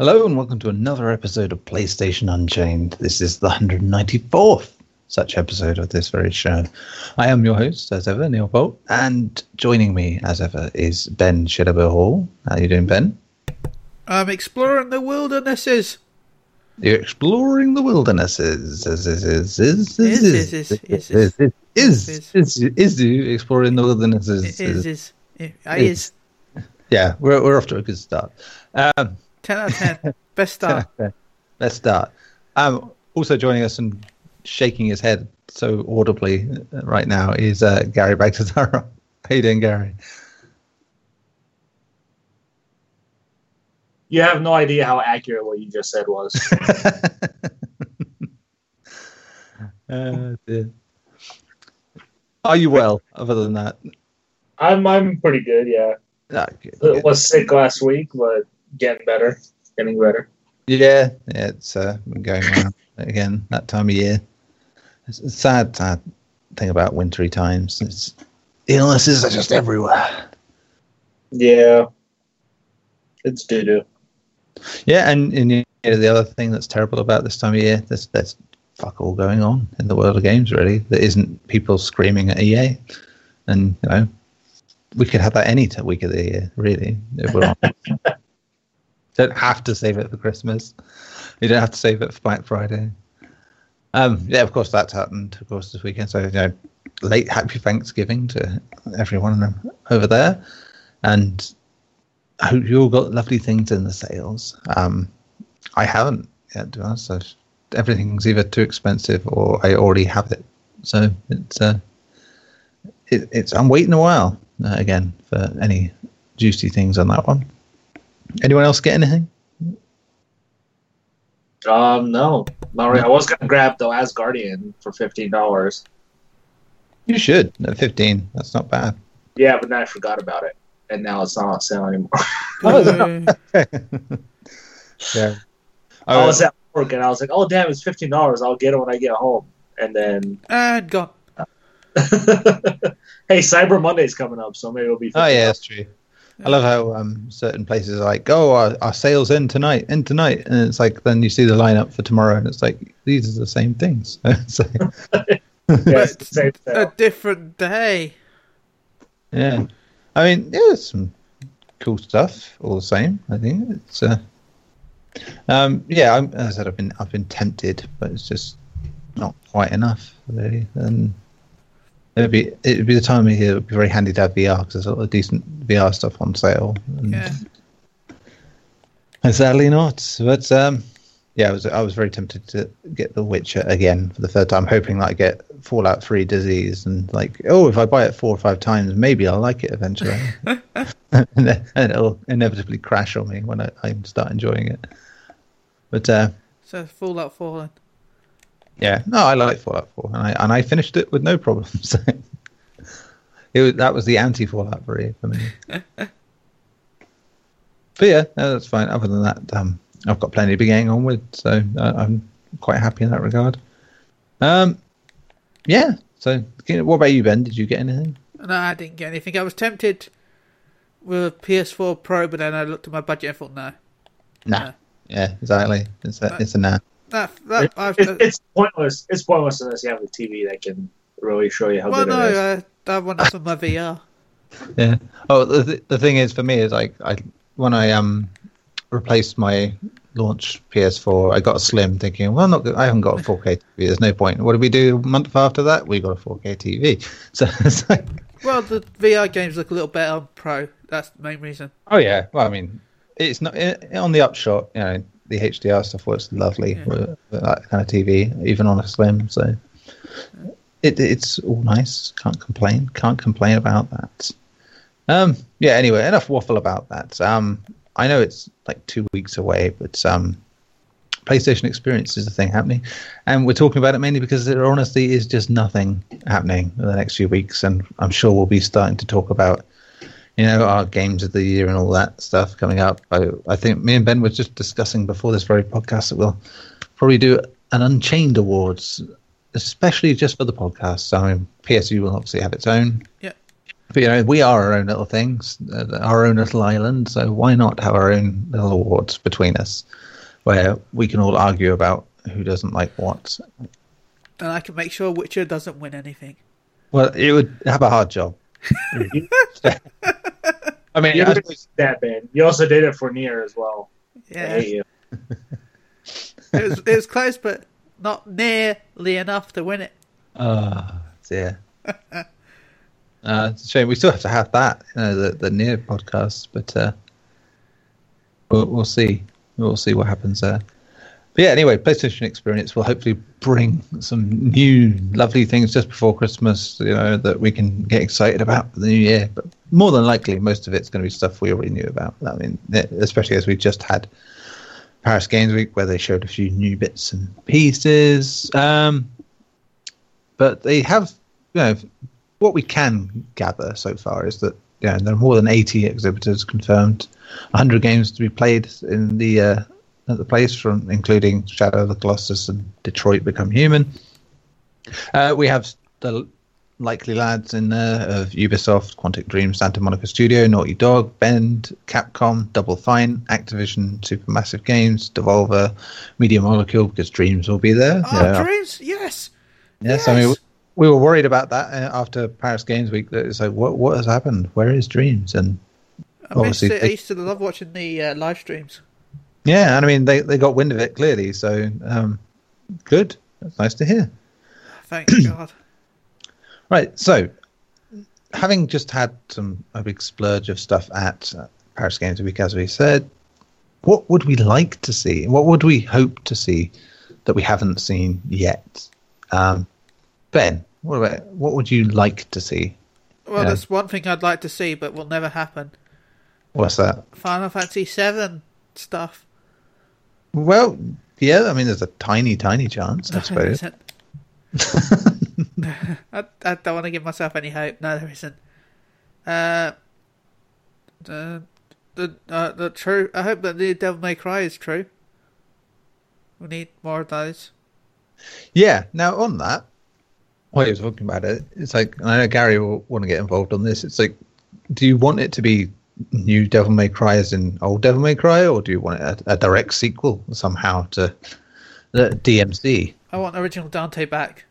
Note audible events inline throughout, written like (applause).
Hello and welcome to another episode of PlayStation Unchained. This is the 194th such episode of this very show. I am your host, as ever, Neil Bolt, and joining me, as ever, is Ben Shidabo Hall. How are you doing, Ben? I'm exploring the wildernesses. You're exploring the wildernesses. Is is is is is Is, is is, is is, you exploring the wildernesses? Is, Is. is. Yeah, we're we're off to a good start. Um, 10 out of 10. (laughs) Best start. (laughs) Let's start. Um, also joining us and shaking his head so audibly right now is uh, Gary Bagdasaro. (laughs) How you doing, Gary? You have no idea how accurate what you just said was. Uh, dear. Are you well? Other than that, I'm I'm pretty good, yeah. Ah, good, I good. was sick last week, but getting better. Getting better. yeah, yeah, it's uh, been going around (laughs) again that time of year. It's a sad, sad thing about wintry times. It's illnesses are just everywhere. Yeah. It's doo doo. Yeah, and, and you know, the other thing that's terrible about this time of year, there's there's fuck all going on in the world of games really. There isn't people screaming at EA, and you know, we could have that any t- week of the year really. If we're honest. (laughs) don't have to save it for Christmas. You don't have to save it for Black Friday. Um, yeah, of course that's happened. Of course this weekend. So you know, late Happy Thanksgiving to everyone over there, and I hope you all got lovely things in the sales. Um, I haven't yet, to be honest. I've, everything's either too expensive or I already have it. So it's uh, it, it's I'm waiting a while uh, again for any juicy things on that one. Anyone else get anything? Um, no. Not really. I was gonna grab the Last Guardian for fifteen dollars. You should. At 15, that's not bad. Yeah, but then I forgot about it. And now it's not on sale anymore. (laughs) Uh, (laughs) Yeah. I was at work and I was like, Oh damn, it's fifteen dollars, I'll get it when I get home. And then and gone. (laughs) Hey, Cyber Monday's coming up, so maybe it'll be Oh yeah, that's true. I love how um, certain places are like, "Oh, our, our sales in tonight, in tonight," and it's like then you see the lineup for tomorrow, and it's like these are the same things. (laughs) so, yeah, it's the (laughs) same A different day. yeah, I mean, yeah, there's some cool stuff. All the same, I think it's. Uh, um, yeah, I'm, as I said, I've been I've been tempted, but it's just not quite enough, really. And it'd be it'd be the time of year. It'd be very handy to have VR because there's a lot of decent VR stuff on sale. And, Yeah. And sadly not. But um, yeah, I was I was very tempted to get The Witcher again for the third time, hoping that I get Fallout Three disease and like, oh, if I buy it four or five times, maybe I'll like it eventually, (laughs) (laughs) and, it'll inevitably crash on me when I, I start enjoying it. But uh, So Fallout 4 then. Yeah, no, I like Fallout Four, and I and I finished it with no problems. (laughs) It was, that was the anti Fallout Three for me. (laughs) but yeah, no, that's fine. Other than that, um, I've got plenty to be getting on with, so uh, I'm quite happy in that regard. Um, yeah. So, what about you, Ben? Did you get anything? No, I didn't get anything. I was tempted with a PS4 Pro, but then I looked at my budget and thought, no. Nah. No. Yeah, exactly. It's a it's a nah. That, that, I, It, it's pointless. It's pointless unless you have a TV that can really show you how well, good no, it is. I, I want some of my VR. (laughs) Yeah. Oh, the th- the thing is for me is like I when I um replaced my launch PS4, I got a Slim, thinking, well, I'm not. I haven't got a 4K TV. There's no point. What did we do a month after that? We got a 4K TV. (laughs) So it's like, Well, the VR games look a little better on Pro. That's the main reason. oh yeah. Well, I mean, it's not i on the upshot. You know, the HDR stuff works lovely Yeah. with, with that kind of TV, even on a Slim. So it it's all nice. Can't complain. Can't complain about that. Um, yeah. Anyway, enough waffle about that. Um, I know it's like two weeks away, but um, PlayStation Experience is the thing happening, and we're talking about it mainly because there honestly is just nothing happening in the next few weeks, and I'm sure we'll be starting to talk about, you know, our games of the year and all that stuff coming up. I, I think me and Ben were just discussing before this very podcast that we'll probably do an Unchained Awards, especially just for the podcast. So I mean, PSU will obviously have its own. Yeah. But you know, we are our own little things, uh, our own little island. So why not have our own little awards between us, where we can all argue about who doesn't like what? And I can make sure Witcher doesn't win anything. Well, it would have a hard job. (laughs) I mean, You I did that, man. You also did it for Nier as well. Yeah, hate you. it was it was close, but not nearly enough to win it. Oh, dear. (laughs) uh, it's a shame. We still have to have that, you know, the the Nier podcast, but uh, we'll we'll see. We'll see what happens there. But yeah, anyway, PlayStation Experience will hopefully bring some new lovely things just before Christmas. You know that we can get excited about for the new year. But more than likely, most of it's going to be stuff we already knew about. I mean, especially as we just had Paris Games Week, where they showed a few new bits and pieces. Um, but they have, you know, what we can gather so far is that you know, there are more than 80 exhibitors confirmed, 100 games to be played in the uh, at the place, from including Shadow of the Colossus and Detroit Become Human. Uh, we have the likely lads in there of Ubisoft, Quantic Dream, Santa Monica Studio, Naughty Dog, Bend, Capcom, Double Fine, Activision, Supermassive Games, Devolver, Media Molecule, because Dreams will be there. Oh, Yeah. dreams! Yes, Yes, I mean, we were worried about that uh, after Paris Games Week. That it's like, what what has happened? Where is Dreams? And I, Obviously. I they- used to love watching the uh, live streams. Yeah, and I mean, they they got wind of it clearly. So um, good. That's nice to hear. Thank (clears throat) God. Right. So, having just had some a big splurge of stuff at uh, Paris Games Week, as we said, what would we like to see? What would we hope to see that we haven't seen yet? Um, ben, what about, what would you like to see? Well, Yeah. there's one thing I'd like to see, but will never happen. What's that? Final Fantasy VII stuff. Well, yeah, I mean, there's a tiny, tiny chance, I (laughs) suppose. (laughs) I, I don't want to give myself any hope. No, there isn't. Uh, the the uh, the true. I hope that the Devil May Cry is true. We need more of those. yeah. Now, on that, while you were talking about it, it's like, and I know Gary will want to get involved on this. It's like, do you want it to be new Devil May Cry as in old Devil May Cry, or do you want a, a direct sequel somehow to the DMC? I want original Dante back.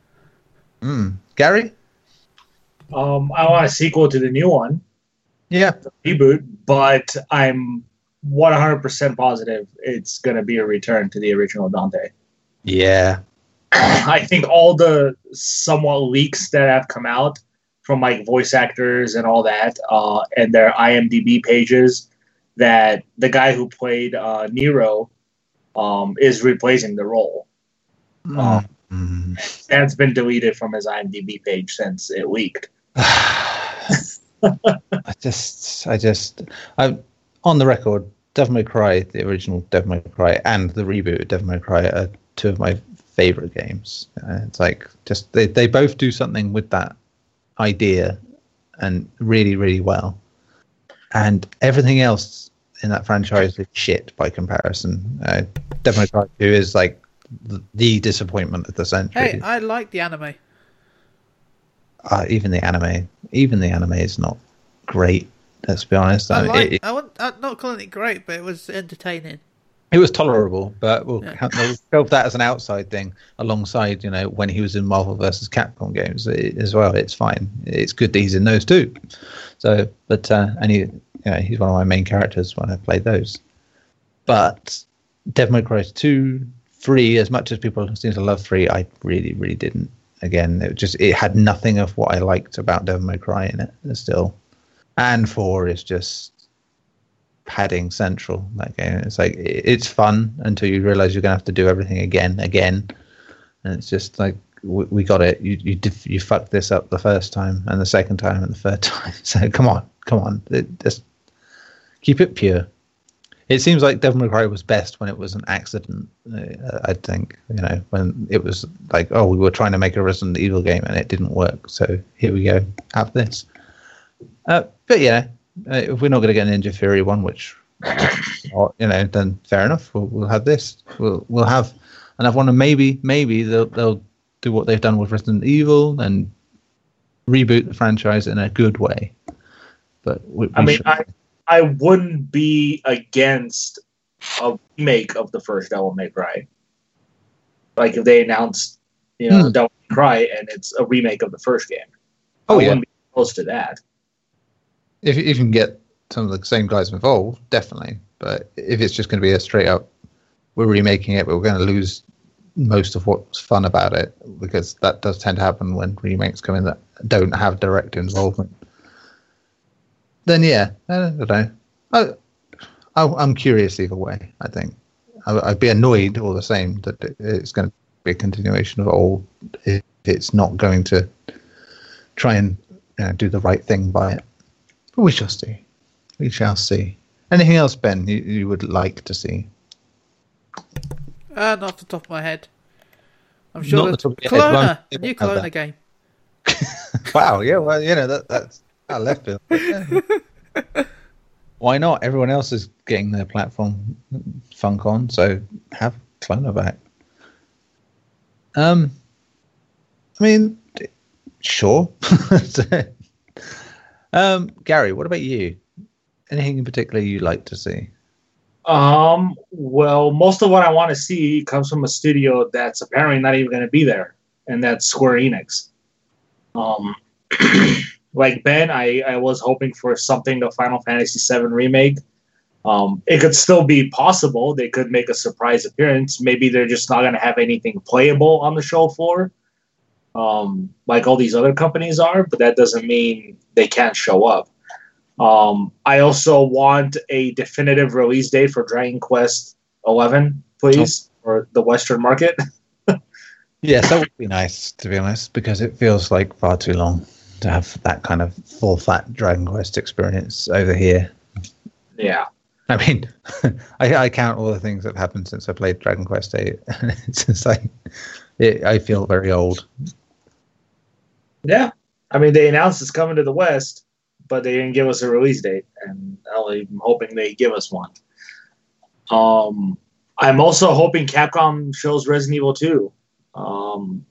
Mm. Gary? Um, I want a sequel to the new one, Yeah. reboot, but I'm 100% positive it's going to be a return to the original Dante. Yeah. (clears throat) I think all the somewhat leaks that have come out from like voice actors and all that, uh, and their IMDb pages, that the guy who played uh, Nero um, is replacing the role. Um, Mm. that's been deleted from his IMDb page since it leaked. (sighs) I just, I just, I on the record, Devil May Cry, the original Devil May Cry, and the reboot of Devil May Cry are two of my favorite games. Uh, it's like just they they both do something with that idea, and really really well. And everything else in that franchise is shit by comparison. Uh, Devil May Cry Two is like the, disappointment of the century. Hey, I like the anime. uh, even the anime, even the anime is not great. Let's be honest. I Uh, like. it, it, I want. I'm not calling it great, but it was entertaining. It was tolerable, but we'll, Yeah. we'll that as an outside thing alongside, you know, when he was in Marvel versus Capcom games as well. It's fine. It's good that he's in those too. So, but uh, and he, you know, he's one of my main characters when I play those. But Devil May Cry two, three, as much as people seem to love three, I really, really didn't. Again, it just it had nothing of what I liked about Devil May Cry in it. Still, and four is just padding central. That game, it's like it's fun until you realize you're gonna have to do everything again, again, and it's just like we, we got it. You you you fucked this up the first time and the second time and the third (laughs) time. So come on, come on, it, just keep it pure. It seems like Devil May Cry was best when it was an accident. Uh, I think you know when it was like, oh, we were trying to make a Resident Evil game and it didn't work. So here we go, have this. Uh, but yeah, uh, if we're not going to get an Ninja Theory one, which (coughs) or, you know, then fair enough. We'll, we'll have this. We'll we'll have another one, and maybe maybe they'll they'll do what they've done with Resident Evil and reboot the franchise in a good way. But we, we I mean, should- I I wouldn't be against a remake of the first Devil May Cry. Like if they announced, you know, Hmm. Devil May Cry and it's a remake of the first game. oh I yeah, wouldn't be close to that. If, if you can get some of the same guys involved, definitely. But if it's just going to be a straight up, we're remaking it, but we're going to lose most of what's fun about it because that does tend to happen when remakes come in that don't have direct involvement. Then yeah, I don't know. I, I, I'm curious either way. I think I, I'd be annoyed all the same that it- it's going to be a continuation of old if it's not going to try and you know, do the right thing by it. But we shall see. We shall see. Anything else, Ben, you, you would like to see? Uh, not off the top of my head. I'm sure Not that the top of your head, new have Klonoa that. game. Wow, yeah, well, you know, that, that's out left field. Yeah. (laughs) Why not? Everyone else is getting their platform funk on, so have Klonoa back. Um, I mean, sure. (laughs) um, Gary, what about you? Anything in particular you'd like to see? Um, well, most of what I want to see comes from a studio that's apparently not even going to be there, and that's Square Enix. Um, (clears throat) like Ben, I, I was hoping for something the Final Fantasy VII remake. Um, it could still be possible. They could make a surprise appearance. Maybe they're just not going to have anything playable on the show floor, um, like all these other companies are. But that doesn't mean they can't show up. Um, I also want a definitive release date for Dragon Quest Eleven, please, for the Western market. (laughs) Yes, that would be nice, to be honest, because it feels like far too long to have that kind of full fat Dragon Quest experience over here. yeah, I mean, (laughs) I, I count all the things that have happened since I played Dragon Quest and (laughs) it's just like it, I feel very old. Yeah. I mean, they announced it's coming to the West, but they didn't give us a release date, and I'm hoping they give us one. Um, I'm also hoping Capcom shows Resident Evil Two. Um,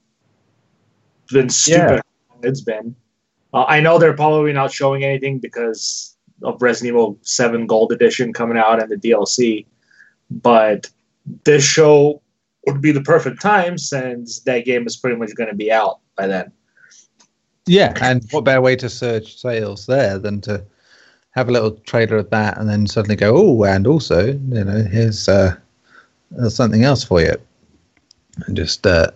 it's been stupid. Yeah. It's been. Uh, I know they're probably not showing anything because of Resident Evil 7 Gold Edition coming out and the DLC, but this show would be the perfect time since that game is pretty much going to be out by then. Yeah, and what better way to surge sales there than to have a little trailer of that and then suddenly go, oh, and also, you know, here's uh, something else for you, and just uh,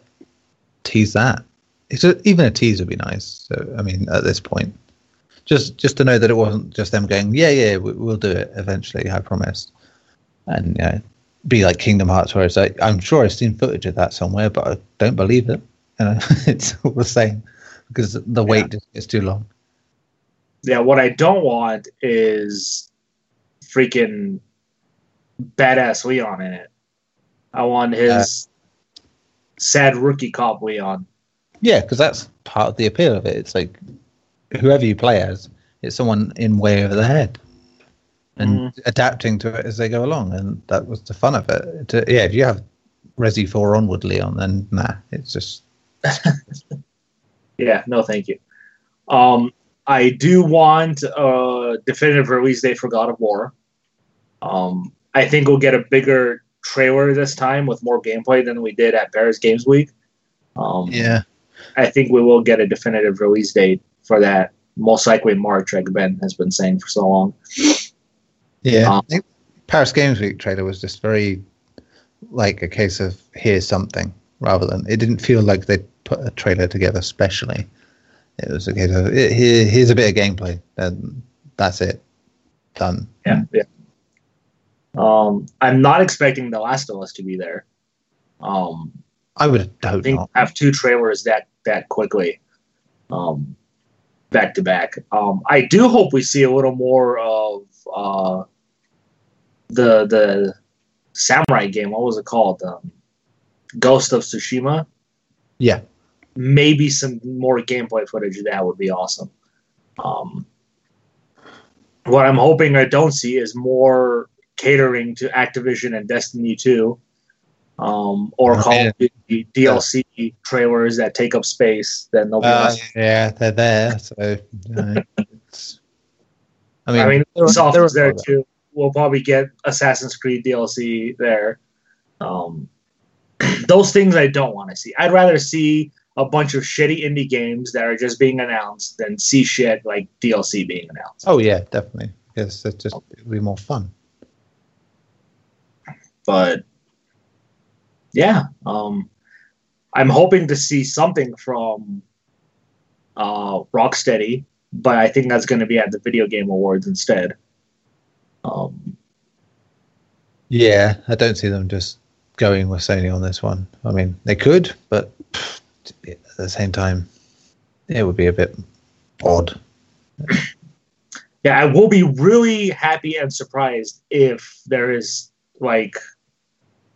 tease that. It's a, even a tease would be nice. So, I mean, at this point, just just to know that it wasn't just them going, yeah, yeah, we, we'll do it eventually, I promise, and you know, be like Kingdom Hearts, where it's like, I'm sure I've seen footage of that somewhere, but I don't believe it. You know, (laughs) it's all the same because the wait Yeah. gets too long. Yeah, what I don't want is freaking badass Leon in it. I want his sad rookie cop Leon. Yeah, because that's part of the appeal of it. It's like whoever you play as, it's someone in way over the head, and mm-hmm. adapting to it as they go along, and that was the fun of it. To, yeah, if you have Resi Four onward Leon, then nah, it's just (laughs) Yeah, no, thank you. Um, I do want a definitive release date for God of War. Um, I think we'll get a bigger trailer this time with more gameplay than we did at Paris Games Week. Um, yeah. I think we will get a definitive release date for that, most likely March, like Ben has been saying for so long. Yeah, Um, Paris Games Week trailer was just very like a case of here's something rather than it didn't feel like they put a trailer together specially. It was a case of "Here- here, here's a bit of gameplay, and that's it, done. Yeah, yeah. Um, I'm not expecting The Last of Us to be there. Um, I would I think not. have two trailers that that quickly, um, back to back. Um, I do hope we see a little more of uh, the the samurai game. What was it called? Um, Ghost of Tsushima. Yeah, Maybe some more gameplay footage of that would be awesome. Um, what I'm hoping I don't see is more catering to Activision and Destiny 2. um, or Oh, Call yeah. of Duty DLC trailers that take up space that nobody Uh, wants. yeah, they're there. So, it's, I mean, I mean, there are- Ubisoft there is there too. We'll probably get Assassin's Creed DLC there. Um, (clears throat) those things I don't want to see. I'd rather see a bunch of shitty indie games that are just being announced than see shit like DLC being announced. Oh yeah, definitely. Because it's just it'll be more fun. But yeah, um, I'm hoping to see something from uh, Rocksteady, but I think that's going to be at the Video Game Awards instead. Um, Yeah, I don't see them just going with Sony on this one. I mean, they could, but at the same time, it would be a bit odd. yeah, I will be really happy and surprised if there is like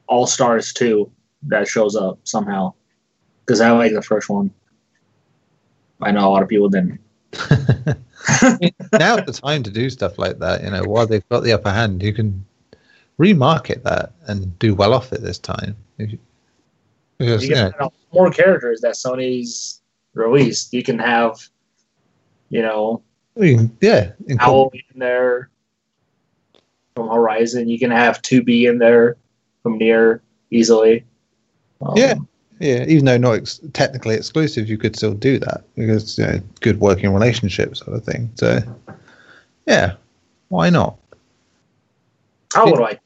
All Stars 2 that shows up somehow. Because I like the first one. I know a lot of people didn't. (laughs) Now's the time to do stuff like that. You know, while they've got the upper hand, you can remarket that and do well off it this time. Because You can know, have more characters that Sony's released. You can have, you know, yeah, Aloy in there from Horizon. You can have 2B in there from Nier easily. Um, Yeah. Yeah, even though not ex- technically exclusive, you could still do that because you know, good working relationship sort of thing. So, yeah, why not? I would like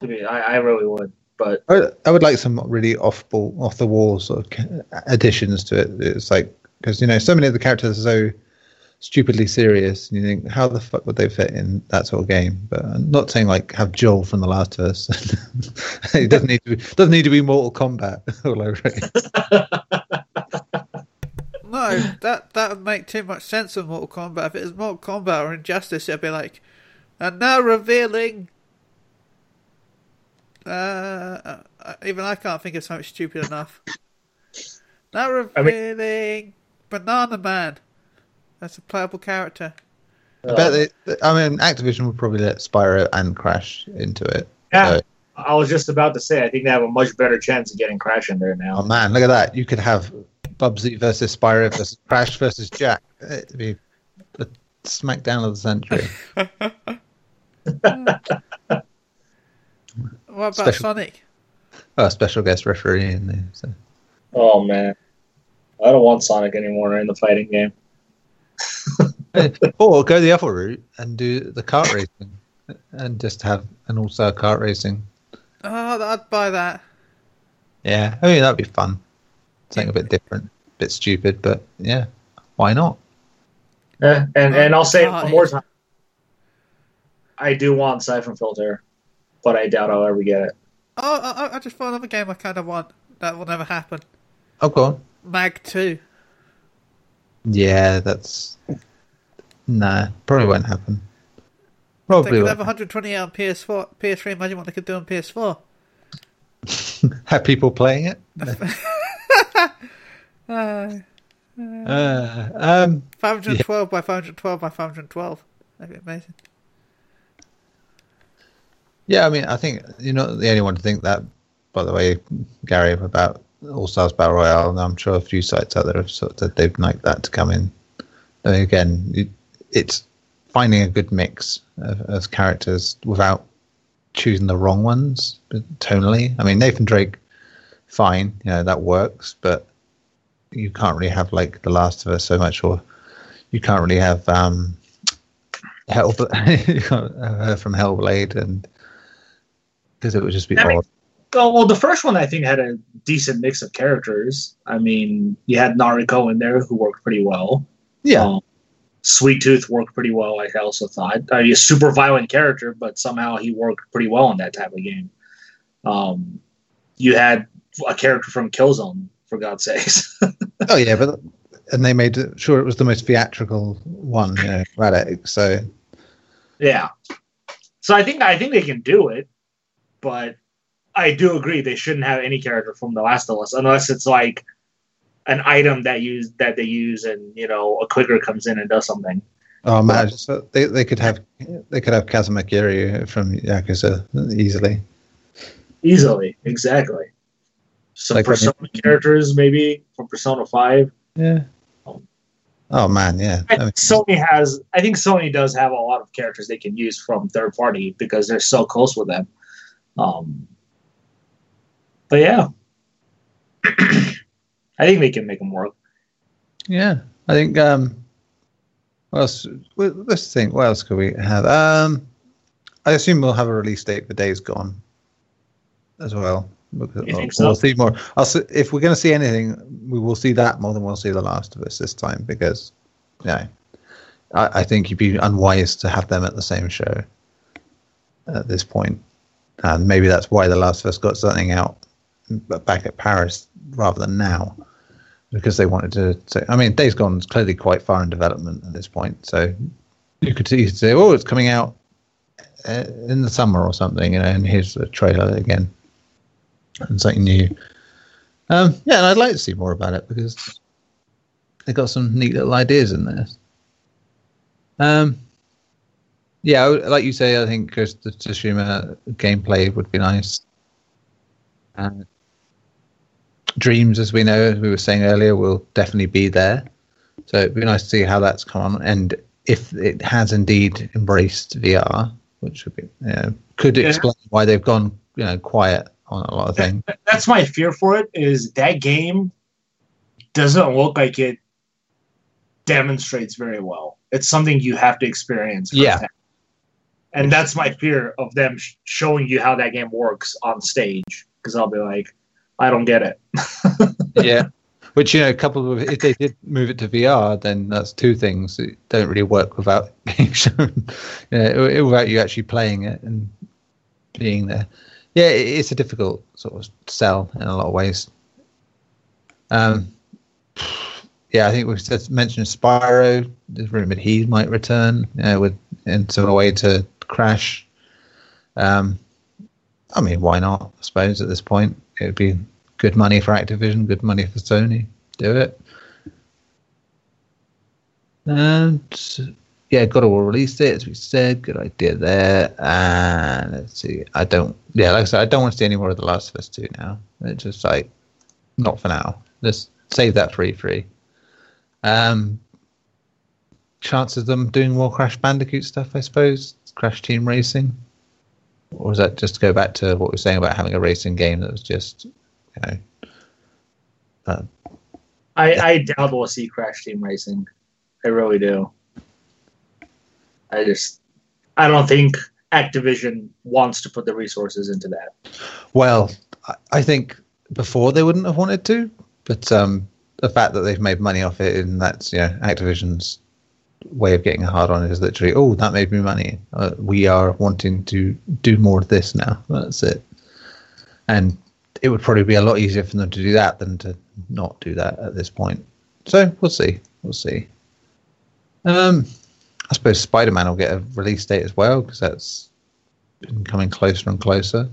to be. I, I really would. But I, I would like some really off ball, off the wall sort of additions to it. It's like because you know so many of the characters are so stupidly serious, and you think how the fuck would they fit in that sort of game? But I'm not saying like have Joel from The Last of Us. (laughs) it doesn't need to be, doesn't need to be Mortal Kombat (laughs) all over it. (laughs) No, that that would make too much sense in Mortal Kombat. If it was Mortal Kombat or Injustice, it'd be like, and now revealing. Uh, uh, even I can't think of something stupid enough. (laughs) Now I mean- revealing Banana Man. That's a playable character. I bet they, I mean, Activision would probably let Spyro and Crash into it. yeah, So, I was just about to say. I think they have a much better chance of getting Crash in there oh now. man, look at that! You could have Bubsy versus Spyro versus Crash versus Jak. It'd be the smackdown of the century. (laughs) (laughs) What about Special- Sonic? oh, special guest referee in there. So. Oh man, I don't want Sonic anymore in the fighting game. (laughs) or go the other route and do the kart racing and just have an all-star kart racing. Oh, I'd buy that. Yeah, I mean that'd be fun. Something a bit different, a bit stupid, but yeah, why not? Yeah, and and I'll say it Oh, one more time. I do want Siphon Filter, but I doubt I'll ever get it. Oh, I, I just found another game I kind of want. That will never happen. Oh, go on. Mag 2. Yeah, that's nah, probably won't happen. Probably They could won't. have 120 on PS4, PS3. Imagine what they could do on PS4. (laughs) have people playing it. (laughs) Uh, Uh, um, 512 by 512 by 512. That'd be amazing. Yeah, I mean, I think you're not the only one to think that. By the way, Gary, about All Stars Battle Royale, and I'm sure a few sites out there have sort of they'd like that to come in. Mean, again, it, it's finding a good mix of, of characters without choosing the wrong ones tonally. I mean, Nathan Drake, fine, you know that works, but you can't really have like The Last of Us so much, or you can't really have um, Hell (laughs) from Hellblade, and because it would just be I mean, odd. Oh well, the first one I think had a decent mix of characters. I mean, you had Nariko in there who worked pretty well. Yeah, Um, Sweet Tooth worked pretty well. I also thought. I mean, a super violent character, but somehow he worked pretty well in that type of game. Um, you had a character from Killzone, for God's sakes. (laughs) oh yeah, but and they made sure it was the most theatrical one, you know, Radec. So yeah. So I think I think they can do it, but I do agree they shouldn't have any character from The Last of Us unless it's like an item that use that they use and you know a clicker comes in and does something. Oh man, just they they could have they could have Kazuma Kiryu from Yakuza easily. Easily, exactly. Some Like, Persona characters, maybe from Persona Five. Yeah. Um, oh man, yeah. I I mean, think Sony has. I think Sony does have a lot of characters they can use from third party because they're so close with them. Um, but yeah, (clears throat) I think they can make them work. yeah. I think. Um. What else? well, Let's think. What else could we have? Um. I assume we'll have a release date for Days Gone, as well. Because You think we'll so? see more. I'll see, if we're going to see anything, we will see that more than we'll see The Last of Us this time because, yeah, I, I think you'd be unwise to have them at the same show at this point. And maybe that's why The Last of Us got something out back at Paris rather than now, because they wanted to say. I mean, Days Gone is clearly quite far in development at this point, so you could easily say, "Oh, it's coming out uh, in the summer or something," you know, and here's the trailer again and something new. Um, yeah, and I'd like to see more about it because they got some neat little ideas in there. Um, yeah, like you say, I think Ghost of Tsushima gameplay would be nice. Uh, Dreams, as we know, as we were saying earlier, will definitely be there. So it'd be nice to see how that's come on, and if it has indeed embraced VR, which would be, you know, could Yeah. explain why they've gone, you know, quiet on a lot of things. That's my fear for it. Is that game doesn't look like it demonstrates very well. It's something you have to experience. Yeah. firsthand. And that's my fear of them sh- showing you how that game works on stage. Because I'll be like, I don't get it. (laughs) yeah. Which you know, a couple of if they did move it to VR, then that's two things that don't really work without (laughs) being shown. Yeah, without you actually playing it and being there. Yeah, it, it's a difficult sort of sell in a lot of ways. Um, yeah, I think we've just mentioned Spyro. There's rumored he might return uh, with in some way to Crash. Um, I mean, why not? I suppose at this point it would be good money for Activision, good money for Sony. Do it. And yeah, God of War released it as we said. Good idea there. And let's see. I don't. Yeah, like I said, I don't want to see any more of the Last of Us Two now. It's just like not for now. Let's save that for E3. Um, chances of them doing more Crash Bandicoot stuff, I suppose. Crash Team Racing, or was that just to go back to what we were saying about having a racing game that was just, you know, uh, I, I doubt we'll see Crash Team Racing. I really do. I just, I don't think Activision wants to put the resources into that. Well, I- I think before they wouldn't have wanted to, but um, the fact that they've made money off it and that's you know Activision's way of getting a hard on is literally, oh, that made me money. Uh, we are wanting to do more of this now. That's it. And it would probably be a lot easier for them to do that than to not do that at this point. So we'll see. We'll see. Um, I suppose Spider Man will get a release date as well because that's been coming closer and closer.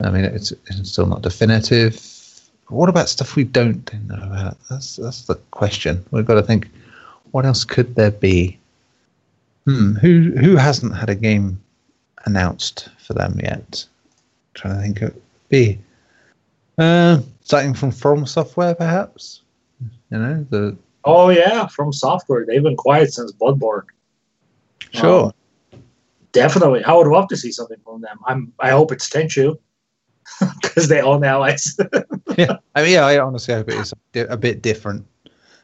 I mean, it's, it's still not definitive. What about stuff we don't know about? That's that's the question. We've got to think. What else could there be? Hmm. Who who hasn't had a game announced for them yet? trying to think of B. Uh, something from From Software, perhaps. You know the Oh yeah, from software. They've been quiet since Bloodborne. sure. Um, definitely. I would love to see something from them. I'm I hope it's Tenchu. (laughs) Because they own allies. (laughs) yeah, I mean, yeah, I honestly hope it is a bit different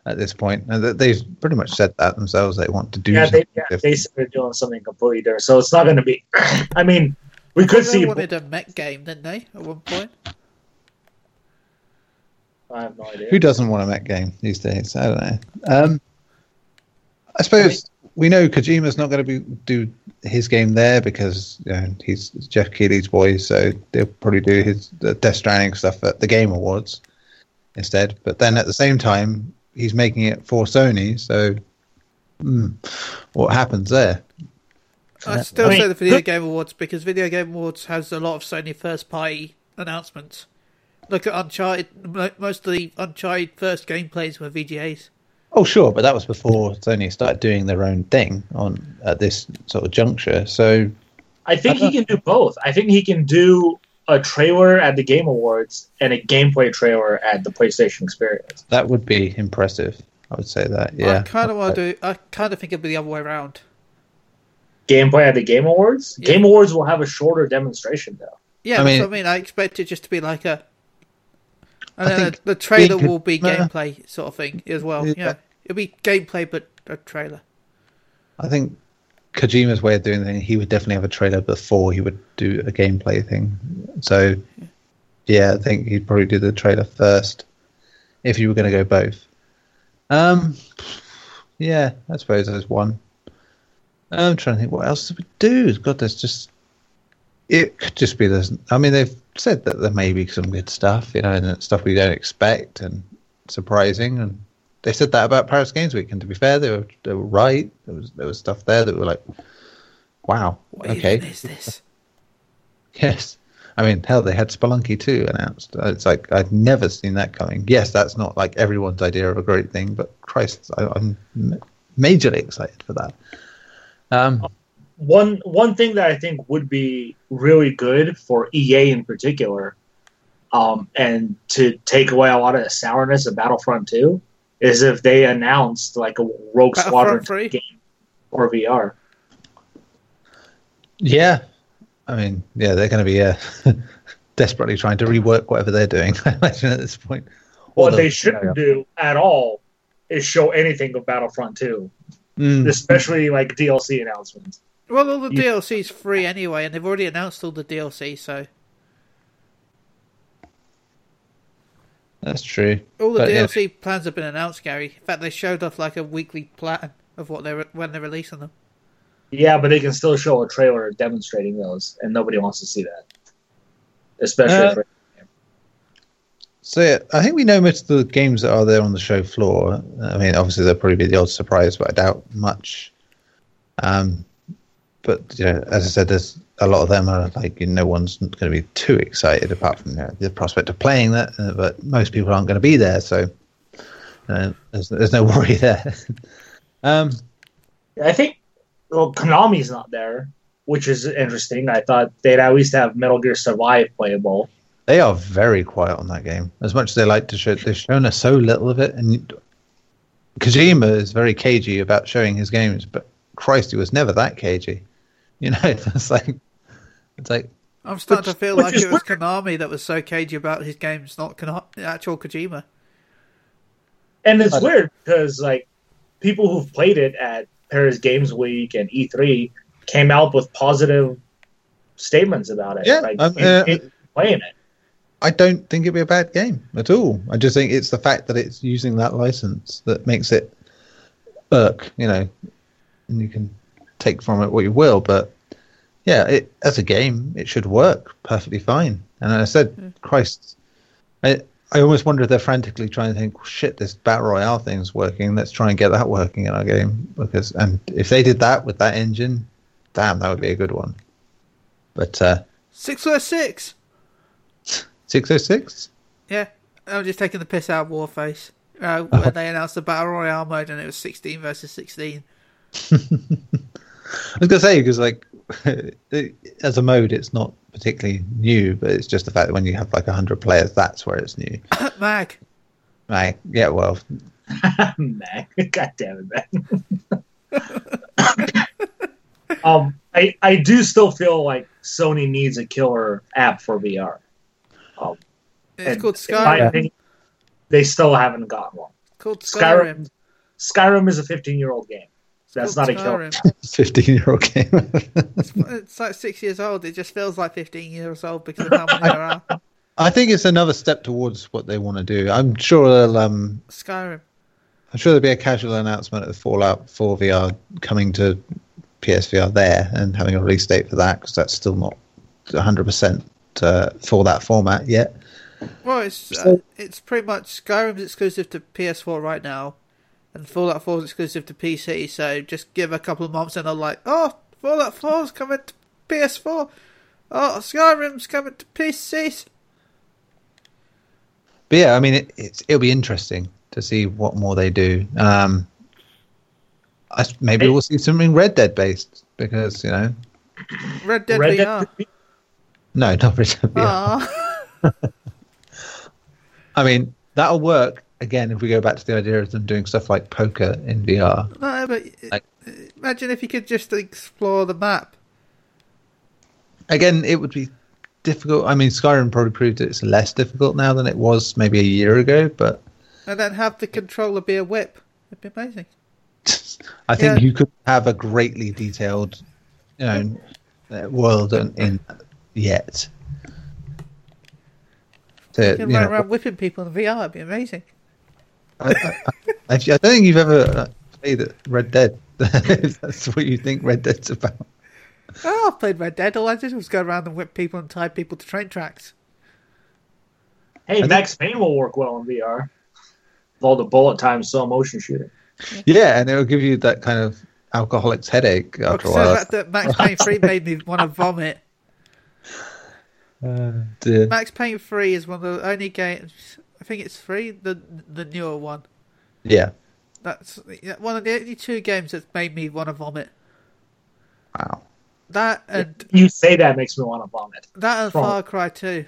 at this point. And they've pretty much said that themselves. They want to do yeah, they something they said they're doing something completely different. So it's not gonna be (clears throat) I mean, we could They see wanted a mech game, didn't they? At one point. I have no idea. Who doesn't want a mech game these days? I don't know. Um, I suppose we know Kojima's not going to be do his game there because you know, he's Geoff Keighley's boy, so they'll probably do his the Death Stranding stuff at the Game Awards instead. But then at the same time, he's making it for Sony, so hmm, what happens there? I still I mean- say the Video Game Awards because Video Game Awards has a lot of Sony first party announcements. Look at Uncharted. Most of the Uncharted first gameplays were VGAs. Oh, sure, but that was before Sony started doing their own thing on at this sort of juncture. So I think he can do both. I think he can do a trailer at the Game Awards and a gameplay trailer at the PlayStation Experience. That would be impressive. I would say that. Yeah. I kind of want to do. I kind of think it'd be the other way around. Gameplay at the Game Awards. Yeah. Game Awards will have a shorter demonstration though. Yeah, I mean- I mean. I expect it just to be like a. And I then think the trailer could- will be uh, gameplay sort of thing as well. Yeah. Yeah, it'll be gameplay but a trailer. I think Kojima's way of doing things, he would definitely have a trailer before he would do a gameplay thing. So, yeah, I think he'd probably do the trailer first if you were going to go both. Um, yeah, I suppose there's one. I'm trying to think what else did we do. God, there's just it could just be this. I mean, they've said that there may be some good stuff, you know, and stuff we don't expect and surprising. And they said that about Paris Games Week. And to be fair, they were they were right. There was there was stuff there that were like, wow, What okay, even is this? (laughs) yes. I mean, hell, they had Spelunky 2 announced. Uh, It's like I'd never seen that coming. Yes, that's not like everyone's idea of a great thing, but Christ, I, I'm majorly excited for that. Um, One one thing that I think would be really good for EA in particular, um, and to take away a lot of the sourness of Battlefront 2, is if they announced like a Rogue Battlefront Squadron game or VR. Yeah, I mean, yeah, they're going to be uh, (laughs) desperately trying to rework whatever they're doing. (laughs) I imagine at this point. What Although- they shouldn't do at all is show anything of Battlefront 2, Mm, especially like DLC announcements. Well, all the You- DLC's free anyway, and they've already announced all the DLC, so that's true. all the But, yeah. DLC plans have been announced, Gary. In fact, they showed off like a weekly plan of what they're when they're releasing them. Yeah, but they can still show a trailer demonstrating those, and nobody wants to see that. Especially Uh, for So yeah, I think we know most of the games that are there on the show floor. I mean, obviously there'll probably be the odd surprise, but I doubt much. Um, but you know, as I said, there's a lot of them are like you know, no one's going to be too excited apart from you know, the prospect of playing that. Uh, but most people aren't going to be there, so uh, there's, there's no (laughs) worry there. um, I think well, Konami's not there, which is interesting. I thought they'd at least have Metal Gear Survive playable. they are very quiet on that game. As much as they like to show, they've shown us so little of it. And Kojima is very cagey about showing his games, but Christ, he was never that cagey. You know, (laughs) it's like, it's like, I'm starting Which- to feel like it was weird. Konami that was so cagey about his games, not Kona- actual Kojima. And it's weird because like people who've played it at Paris Games Week and E3 came out with positive statements about it. Yeah, like um, in- uh, in playing it. I don't think it'd be a bad game at all. I just think it's the fact that it's using that license that makes it irk, you know, and you can take from it what you will, but yeah, it, as a game, it should work perfectly fine. And I said, Christ, I, I almost wonder if they're frantically trying to think, shit, this battle royale thing's working. Let's try and get that working in our game because, and if they did that with that engine, damn, that would be a good one. But uh, Six versus six. six oh six. Yeah, I'm just taking the piss out of Warface. Uh, (laughs) when they announced the battle royale mode and it was 16 versus 16. (laughs) I was gonna say because like (laughs) as a mode, it's not particularly new, but it's just the fact that when you have like hundred players, that's where it's new. (coughs) Mag. Like, yeah, well, (laughs) man, (laughs) God damn it, man. um, I I do still feel like Sony needs a killer app for VR. Um, It's called Skyrim. they still haven't gotten one. called Skyrim. Skyrim. Skyrim is a 15 year old game. That's not called a killer. Skyrim. fifteen year old game. It's like six years old. It just feels like 15 years old because of how many there are. I think it's another step towards what they want to do. I'm sure they'll um, Skyrim. I'm sure there'll be a casual announcement of the Fallout 4 VR coming to PSVR there and having a release date for that because that's still not 100% uh, for that format yet. Well, it's uh, it's pretty much Skyrim's exclusive to PS4 right now, and Fallout 4 is exclusive to PC. So just give a couple of months, and they're like, "Oh, Fallout 4's coming to PS4. Oh, Skyrim's coming to PCs." But yeah, I mean, it, it's, it'll be interesting to see what more they do. Um, I, s- maybe we'll see something Red Dead based because you know, Red Dead Red VR. Dead, No, not for VR. Aw. (laughs) I mean, that'll work again if we go back to the idea of them doing stuff like poker in VR. no, but Like- imagine if you could just explore the map. Again, it would be difficult. I mean, Skyrim probably proved it's less difficult now than it was maybe a year ago, but And then have the controller be a whip. It'd be amazing. (laughs) I think Yeah. you could have a greatly detailed, you know, uh, world in, in yet. To, You can you run know, around whipping people in VR. It'd be amazing. I, I, I, I don't think you've ever uh, played Red Dead. if (laughs) that's what you think Red Dead's about. Oh, I've played Red Dead. All I did was go around and whip people and tie people to train tracks. Hey, think- Max Payne will work well in VR. With all the bullet time slow motion shooting. Yeah, and it'll give you that kind of alcoholic's headache after a 'cause while. the that Max Payne 3 made me want to vomit. (laughs) Uh. Max Payne 3 is one of the only games. I think it's 3, the the newer one. Yeah. That's one of the only two games that's made me want to vomit. Wow. That and You say that makes me want to vomit. that and Wrong. Far Cry 2.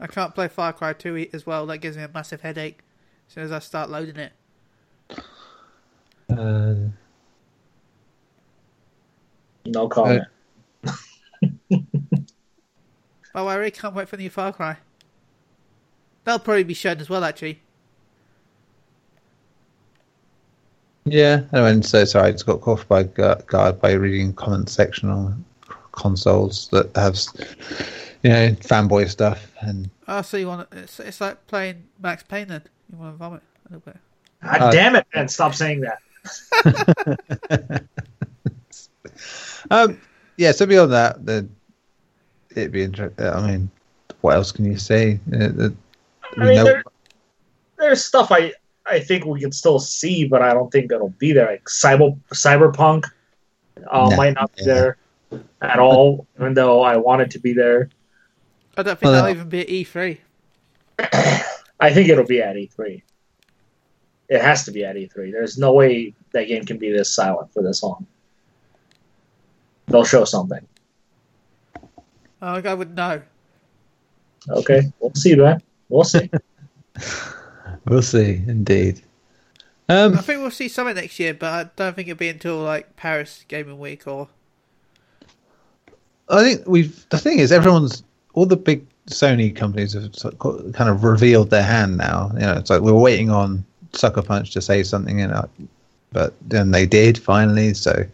I can't play Far Cry 2 e- as well. That gives me a massive headache as soon as I start loading it. Uh, No comment. Oh, I really can't wait for the new Far Cry. That'll probably be shown as well, actually. yeah. Anyway, and so sorry, I just got caught by gu- guard by reading comment section on consoles that have, you know, fanboy stuff and Oh, so you want to, it's, it's like playing Max Payne then. You want to vomit a little bit. God Uh, damn it, man. Stop saying that. (laughs) Um, yeah. So beyond that, the, it'd be interesting. I mean, what else can you say? Uh, the, I mean, know- there, there's stuff I, I think we can still see, but I don't think it'll be there. Like cyber, Cyberpunk uh, No. might not be Yeah. there at all, even though I want it to be there. I don't think Well, that'll uh, even be at E E3. (clears throat) I think it'll be at E3. It has to be at E3. There's no way that game can be this silent for this long. They'll show something. Oh, I would know. Okay, we'll see, man. We'll see. (laughs) we'll see. Indeed. I Um, think we'll see something next year, but I don't think it'll be until like Paris Gaming Week or. I think we've. The thing is, everyone's all the big Sony companies have kind of revealed their hand now. You know, it's like we were waiting on Sucker Punch to say something, you know, but then they did finally. So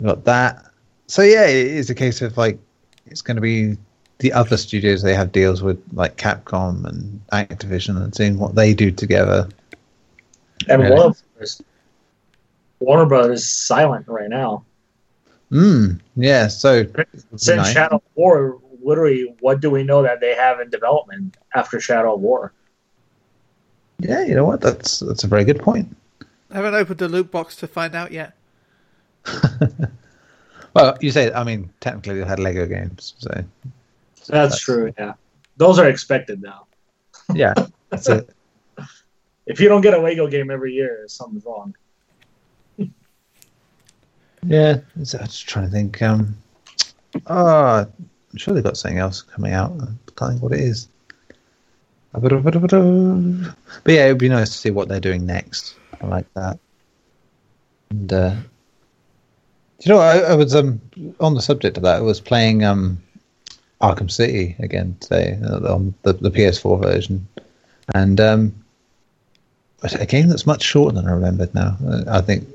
we got that. So yeah, it is a case of like it's going to be the other studios they have deals with, like Capcom and Activision, and seeing what they do together. And Yeah. Warner Brothers, Warner Brothers is silent right now. Mm, yeah. So Since nice. Shadow of War, literally, what do we know that they have in development after Shadow of War? yeah, you know what? That's that's a very good point. I haven't opened the loot box to find out yet. (laughs) Well, you say, I mean, technically they had Lego games, so That's true. Yeah, those are expected now. yeah, (laughs) that's it. If you don't get a Lego game every year, something's wrong. Yeah, I'm just trying to think. Um, oh, I'm sure they've got something else coming out. I can't think what it is. But yeah, it would be nice to see what they're doing next. I like that. And uh, you know? I, I was um on the subject of that. I was playing um Arkham City again today uh, on the, the PS4 version, and um, a game that's much shorter than I remembered. Now, Uh, I think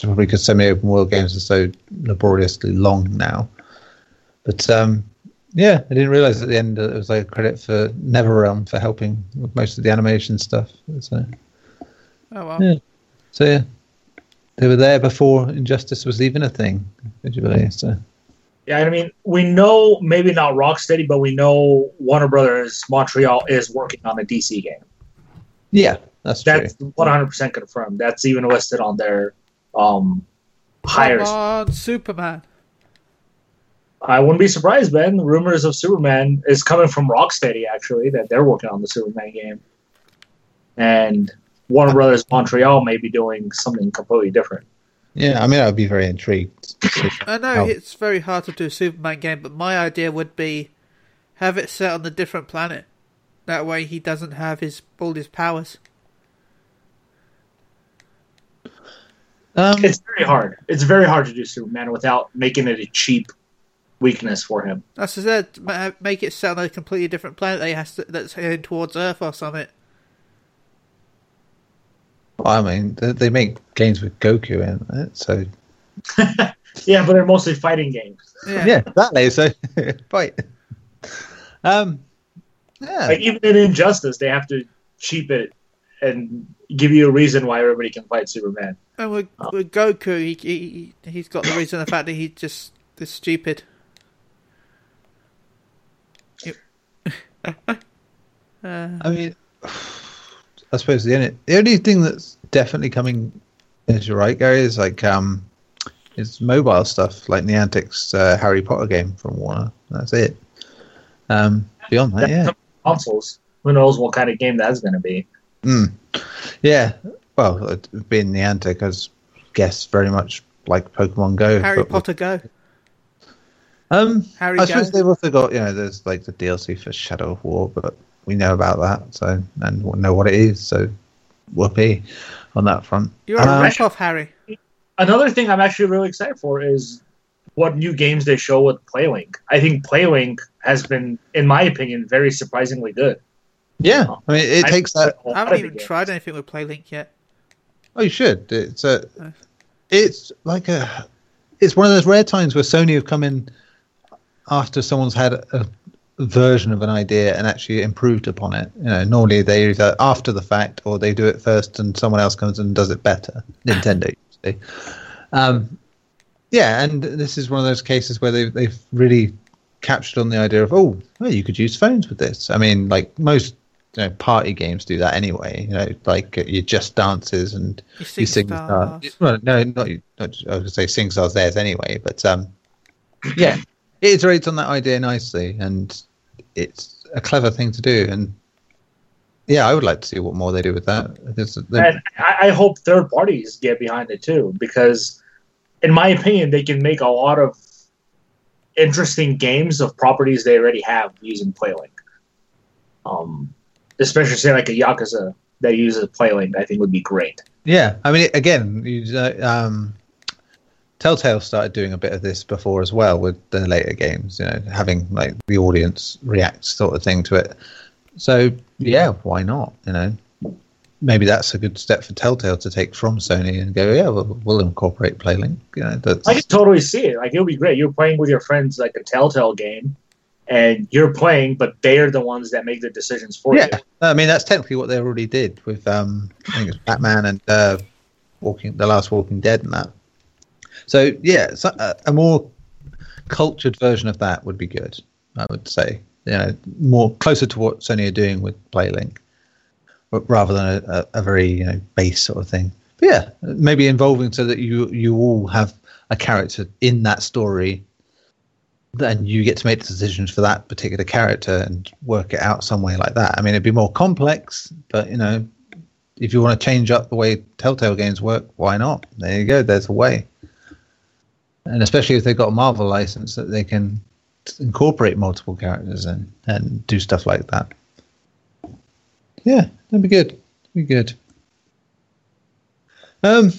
probably because so many open world games are so laboriously long now. But um, yeah, I didn't realize at the end that it was like a credit for NetherRealm for helping with most of the animation stuff. So, Oh well. Yeah. so yeah, they were there before Injustice was even a thing. Would you believe? So Yeah, I mean, we know maybe not Rocksteady, but we know Warner Brothers Montreal is working on a DC game. yeah, that's true. That's 100% confirmed. That's even listed on their um, hires. Come on, Superman. I wouldn't be surprised, Ben. Rumors of Superman is coming from Rocksteady, actually, that they're working on the Superman game. And Warner Brothers Montreal may be doing something completely different. Yeah, I mean, I'd be very intrigued. (laughs) I know how- it's very hard to do a Superman game, but my idea would be have it set on a different planet. That way, he doesn't have his all his powers. Um, It's very hard. It's very hard to do Superman without making it a cheap weakness for him. As I said, ma- make it set on a completely different planet that he has to, that's heading towards Earth or something. I mean, they, they make games with Goku in it, so (laughs) Yeah, but they're mostly fighting games. Yeah. yeah, exactly. So, (laughs) fight. Um, yeah, Like even in Injustice, they have to cheap it and give you a reason why everybody can fight Superman. And with, Oh. with Goku, he, he he's got the reason the fact that he's just this stupid. Yep. uh, I mean, I suppose the only the only thing that's definitely coming, as you're right, Gary, is like um, is mobile stuff like Niantic's uh, Harry Potter game from Warner. That's it. Um, beyond that, That's yeah, consoles. Who knows what kind of game that's going to be? mm. yeah. Well, it- being Niantic, as guess very much like Pokemon Go. Harry but with- Potter Go. Um, Harry I Go. suppose they've also got you know there's like the DLC for Shadow of War, but we know about that, so and we know what it is, so whoopee on that front. You're a Um, rip-off, Harry. Another thing I'm actually really excited for is what new games they show with PlayLink. I think PlayLink has been, in my opinion, very surprisingly good. yeah, I mean it I- takes that. I haven't even tried anything with PlayLink yet. Oh, you should. It's a. Uh. It's like a. It's one of those rare times where Sony have come in after someone's had a version of an idea and actually improved upon it. You know, normally they either after the fact or they do it first and someone else comes and does it better. (laughs) Nintendo usually. Um, yeah, and this is one of those cases where they've they've really captured on the idea of oh, well, you could use phones with this. I mean, like most you know, party games do that anyway. You know, like uh, your Just Dances and You you sing sing stars. stars. Well, no, not, not I was going to say sing stars theirs anyway, but um, yeah, it iterates on that idea nicely, and it's a clever thing to do. And yeah, I would like to see what more they do with that. And I, hope third parties get behind it too, because in my opinion, they can make a lot of interesting games of properties they already have using PlayLink. Um, especially say like a Yakuza that uses PlayLink, I think would be great. yeah, I mean, again, you, uh, um, Telltale started doing a bit of this before as well with the later games. You know, having like the audience react sort of thing to it. So yeah, why not? You know, maybe that's a good step for Telltale to take from Sony and go, yeah, we'll, we'll incorporate PlayLink. You know, that's I can totally see it. Like it would be great. You're playing with your friends like a Telltale game, and you're playing, but they're the ones that make the decisions for yeah. you. I mean, that's technically what they already did with um, I think it's Batman and uh, Walking the Last Walking Dead and that. So yeah, so, uh, a more cultured version of that would be good. I would say, you know, more closer to what Sony are doing with PlayLink, but rather than a, a, a very you know base sort of thing. But yeah, maybe involving so that you you all have a character in that story. Then you get to make the decisions for that particular character and work it out some way like that. I mean, it'd be more complex, but you know, if you want to change up the way Telltale games work, why not? There you go. There's a way. And especially if they've got a Marvel license that they can incorporate multiple characters and and do stuff like that. Yeah, that'd be good. That'd be good. Um, I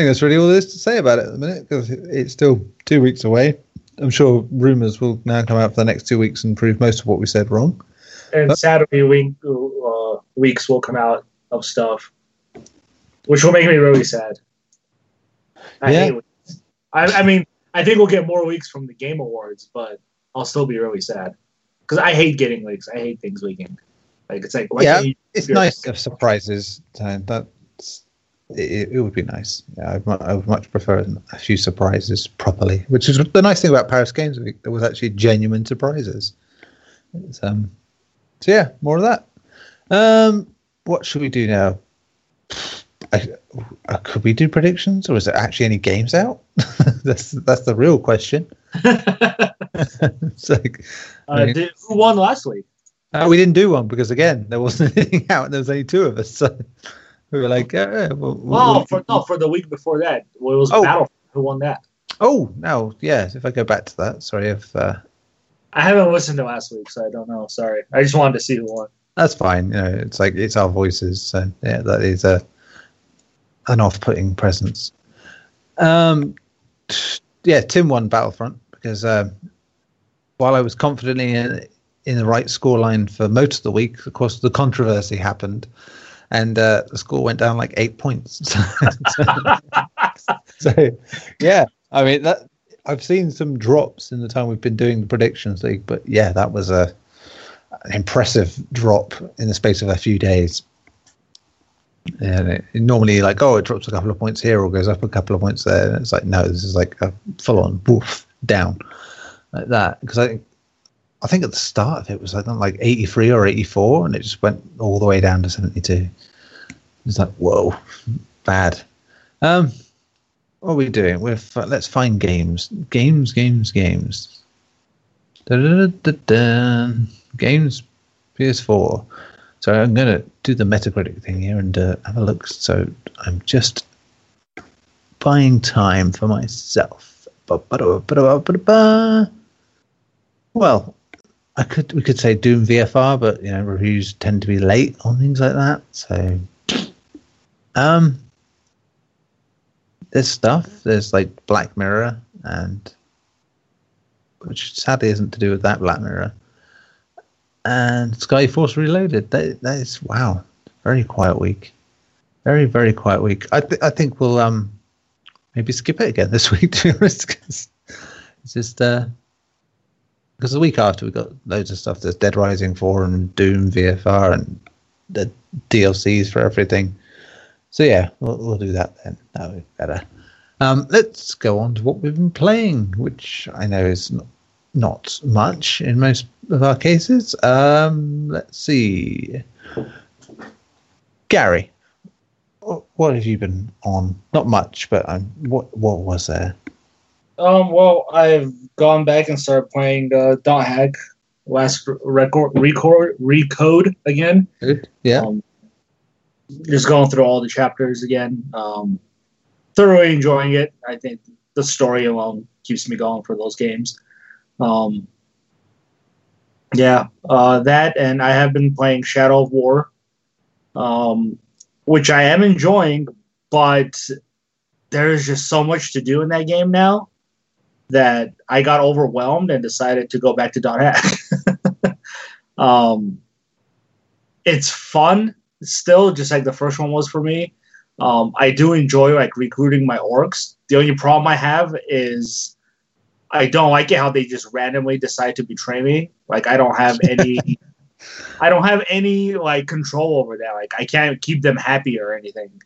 think that's really all there is to say about it at the minute because it's still two weeks away. I'm sure rumors will now come out for the next two weeks and prove most of what we said wrong. And Uh, Saturday week uh, weeks will come out of stuff, which will make me really sad. I Yeah. hate. I, I mean, I think we'll get more weeks from the Game Awards, but I'll still be really sad because I hate getting leaks. I hate things leaking. Like it's like Yeah, It's nice to have surprises. That's it, it would be nice. Yeah, I'd, I would much prefer a few surprises properly. Which is the nice thing about Paris Games Week. There was actually genuine surprises. It's, um, so yeah, more of that. Um, what should we do now? I, could we do predictions, or is there actually any games out? (laughs) that's that's the real question. (laughs) (laughs) it's like, uh, did, who won last week? uh, we didn't do one because again there wasn't anything out, and there was only two of us. So we were like, uh, well, Oh, for no, for the week before that, well, it was Oh. Battle. Who won that? oh, no, yeah. If I go back to that, sorry if uh, I haven't listened to last week, so I don't know. Sorry, I just wanted to see who won. that's fine. You know, it's like it's our voices, so yeah, that is a an off-putting presence. Um, yeah, Tim won Battlefront because um, while I was confidently in, in the right scoreline for most of the week, of course, the controversy happened, and uh, the score went down like eight points. (laughs) so, yeah, I mean that I've seen some drops in the time we've been doing the predictions league, but yeah, that was a an impressive drop in the space of a few days. And it, normally like oh it drops a couple of points here or goes up a couple of points there, and it's like no, this is like a full on woof down like that because I I think at the start of it was think like 83 or 84, and it just went all the way down to 72. It's like whoa, bad. Um, what are we doing? We're let's find games, games, games, games. Da-da-da-da-da. Games, PS4. So I'm gonna do the Metacritic thing here and uh, have a look. So I'm just buying time for myself. Well, I could we could say Doom VFR, but you know reviews tend to be late on things like that. So, um, there's stuff. There's like Black Mirror, and which sadly isn't to do with that Black Mirror. And Skyforce Reloaded. That that is wow, very quiet week. Very very quiet week. I th- I think we'll um maybe skip it again this (laughs) week to be honest, 'cause it's just uh because the week after we got loads of stuff. There's Dead Rising 4 and Doom VFR and the DLCs for everything. So yeah, we'll, we'll do that then. That would be better. Um, let's go on to what we've been playing, which I know is not, not much in most of our cases. Um, let's see. Gary, what have you been on? Not much, but um, what what was there? Um, well, I've gone back and started playing uh, Dot Hack last record record recode again. Good. Yeah. Um, just going through all the chapters again. Um, thoroughly enjoying it. I think the story alone keeps me going for those games. Um, yeah, uh, that and I have been playing Shadow of War, um, which I am enjoying, but there's just so much to do in that game now that I got overwhelmed and decided to go back to Dot Hack. (laughs) um, it's fun still, just like the first one was for me. Um, I do enjoy like recruiting my orcs. The only problem I have is I don't like it how they just randomly decide to betray me. Like I don't have (laughs) any, I don't have any like control over that. Like I can't keep them happy or anything.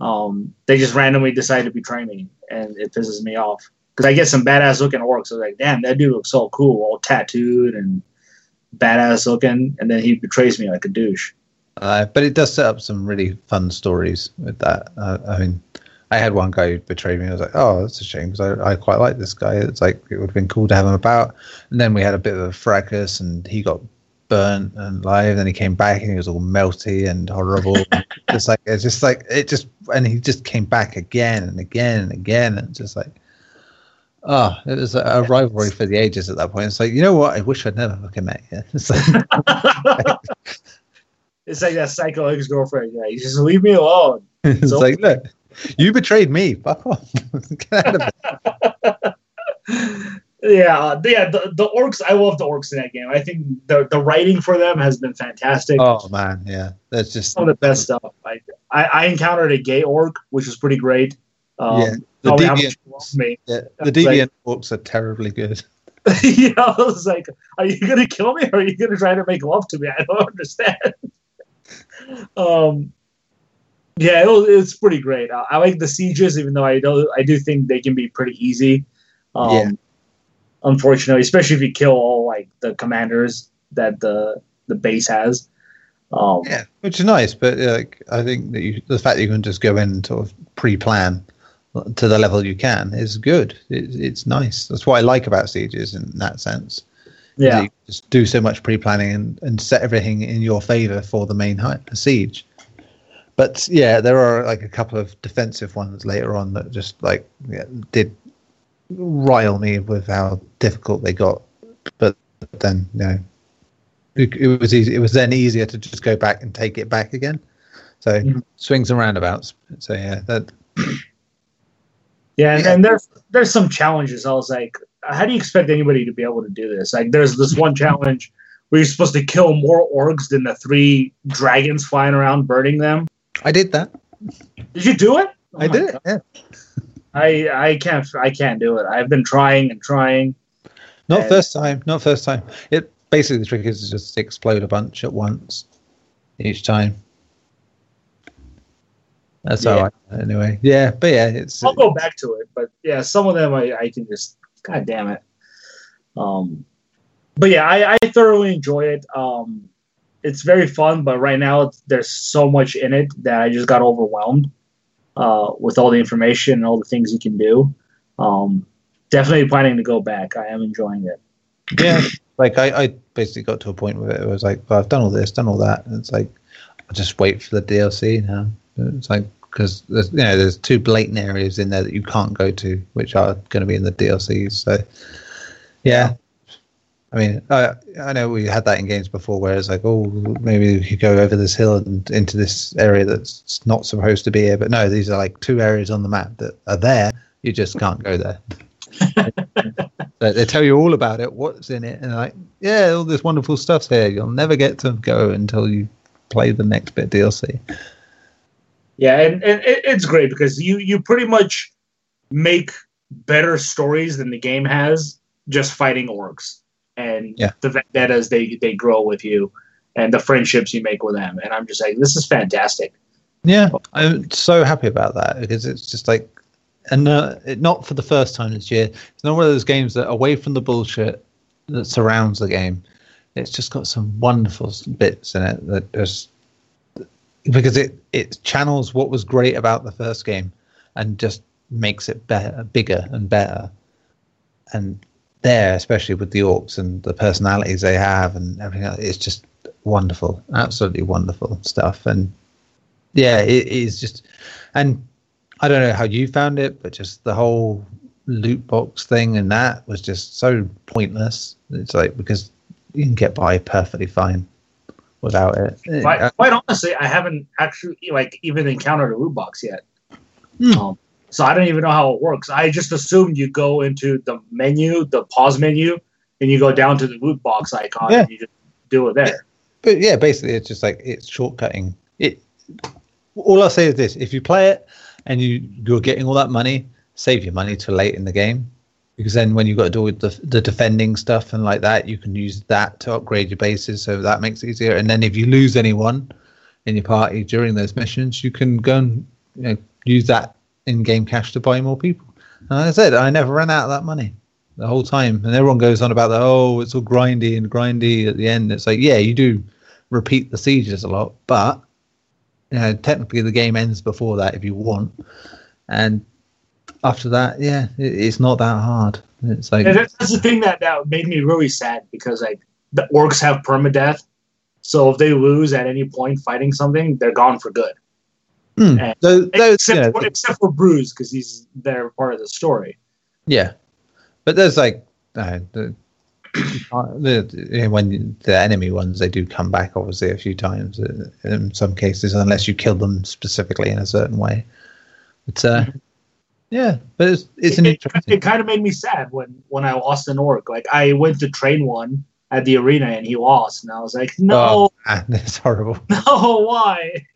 Um, they just randomly decide to betray me, and it pisses me off because I get some badass looking orcs. So like, damn, that dude looks so cool, all tattooed and badass looking, and then he betrays me like a douche. Uh, but it does set up some really fun stories with that. Uh, I mean, I had one guy who betrayed me. I was like, oh, that's a shame because I, I quite like this guy. It's like it would have been cool to have him about. And then we had a bit of a fracas, and he got burnt and live. Then he came back, and he was all melty and horrible. (laughs) just like it's just like it just, and he just came back again and again and again, and just like. Oh, it was a, a rivalry for the ages at that point. It's like, you know what? I wish I'd never fucking met you. (laughs) It's like, (laughs) it's like that psycho ex girlfriend. Yeah, you just leave me alone. it's So- like, look, (laughs) you betrayed me. Fuck off. (laughs) Get out of it. (laughs) Yeah, yeah. The, the orcs. I love the orcs in that game. I think the the writing for them has been fantastic. Oh man, yeah. That's just Some of the best stuff. Like I, I encountered a gay orc, which was pretty great. Um, Yeah, the deviant much he loved me. Yeah, the was like- deviant orcs are terribly good. yeah, I was like, "Are you gonna kill me, or are you gonna try to make love to me?" I don't understand. um, yeah, it was, it's pretty great. I, I like the sieges, even though I do I do think they can be pretty easy. Um, Yeah. Unfortunately, especially if you kill all like the commanders that the the base has. Um, Yeah, which is nice, but uh, I think that you, the fact that you can just go in and sort of pre-plan to the level you can is good. It, it's nice. That's what I like about sieges in that sense. yeah. You just do so much pre-planning and, and set everything in your favor for the main hi- siege. But yeah, there are like a couple of defensive ones later on that just like yeah, did rile me with how difficult they got. But then, you know, it, it was easy. It was then easier to just go back and take it back again. So Mhm. swings and roundabouts. So yeah, that (clears throat) Yeah, and, and there's there's some challenges. I was like, how do you expect anybody to be able to do this? Like, there's this one challenge where you're supposed to kill more orcs than the three dragons flying around burning them. I did that. Did you do it? Oh I did it. Yeah. I I can't I can't do it. I've been trying and trying. Not And- first time. Not first time. It basically the trick is to just explode a bunch at once each time. That's Yeah. how I anyway. Yeah, but yeah, it's I'll go back to it, but yeah, some of them I, I can just god damn it. Um, but yeah, I, I thoroughly enjoy it. Um, it's very fun, but right now there's so much in it that I just got overwhelmed uh, with all the information and all the things you can do. Um, definitely planning to go back. I am enjoying it. yeah. Like I, I basically got to a point where it was like, well, I've done all this, done all that, and it's like, I'll just wait for the DLC now. It's like because there's you know there's two blatant areas in there that you can't go to, which are going to be in the DLCs. So yeah, I mean, I I know we had that in games before, where it's like, oh, maybe you could go over this hill and into this area that's not supposed to be here. But no, these are like two areas on the map that are there. You just can't go there. (laughs) they, they tell you all about it, what's in it, and like, yeah, all this wonderful stuff's here. You'll never get to go until you play the next bit DLC. Yeah, and, and it's great because you you pretty much make better stories than the game has just fighting orcs and Yeah. the vendettas they they grow with you and the friendships you make with them. And I'm just like, this is fantastic. Yeah, I'm so happy about that because it's just like, and uh, it, not for the first time this year. It's not one of those games that away from the bullshit that surrounds the game. It's just got some wonderful bits in it that just because it it channels what was great about the first game and just makes it better, bigger and better. And there, especially with the orcs and the personalities they have and everything, else, it's just wonderful, absolutely wonderful stuff. And yeah, it is just, and I don't know how you found it, but just the whole loot box thing and that was just so pointless. It's like because you can get by perfectly fine without it. Quite, Uh, quite honestly, I haven't actually like even encountered a loot box yet. Hmm. Um, so I don't even know how it works. I just assumed you go into the menu, the pause menu, and you go down to the loot box icon Yeah. and you just do it there. but yeah, basically, it's just like it's shortcutting. It. All I'll say is this: if you play it and you you're getting all that money, save your money till late in the game, because then when you've got to do with the the defending stuff and like that, you can use that to upgrade your bases, so that makes it easier. And then if you lose anyone in your party during those missions, you can go and you know, use that in-game cash to buy more people. And I said, I never ran out of that money the whole time. And everyone goes on about the oh, it's all grindy and grindy at the end. It's like, yeah, you do repeat the sieges a lot, but you know, technically the game ends before that if you want. And after that, yeah, it, it's not that hard. It's like And that's the thing that, that made me really sad because like the orcs have permadeath. So if they lose at any point fighting something, they're gone for good. Those, except, know, for, except for Bruce because he's they're part of the story. Yeah, but there's like uh, the, (coughs) the when the enemy ones they do come back obviously a few times uh, in some cases unless you kill them specifically in a certain way. But uh, yeah, but it's it's an it, interesting. it kind of made me sad when when I lost an orc. Like I went to train one at the arena and he lost, and I was like, no, Oh, man, it's horrible. (laughs) no, why?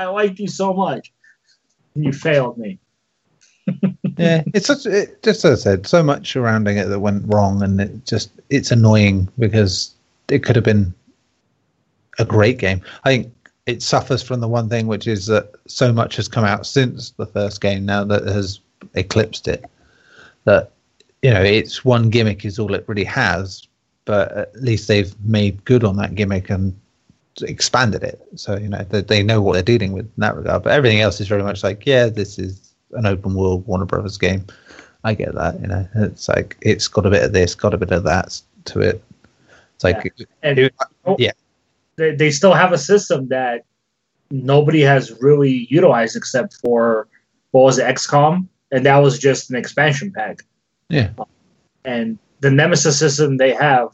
I liked you so much, and you failed me. (laughs) yeah, it's such it, just as I said, so much surrounding it that went wrong, and it just it's annoying because it could have been a great game. I think it suffers from the one thing, which is that so much has come out since the first game now that has eclipsed it. That you know, its one gimmick is all it really has, but at least they've made good on that gimmick and expanded it. So you know, they, they know what they're dealing with in that regard. But everything else is very much like, yeah, this is an open world Warner Brothers game. I get that. You know, it's like it's got a bit of this, got a bit of that to it. It's like And It- oh, yeah. they, they still have a system that nobody has really utilized except for what was it, XCOM, and that was just an expansion pack. Yeah. And the Nemesis system they have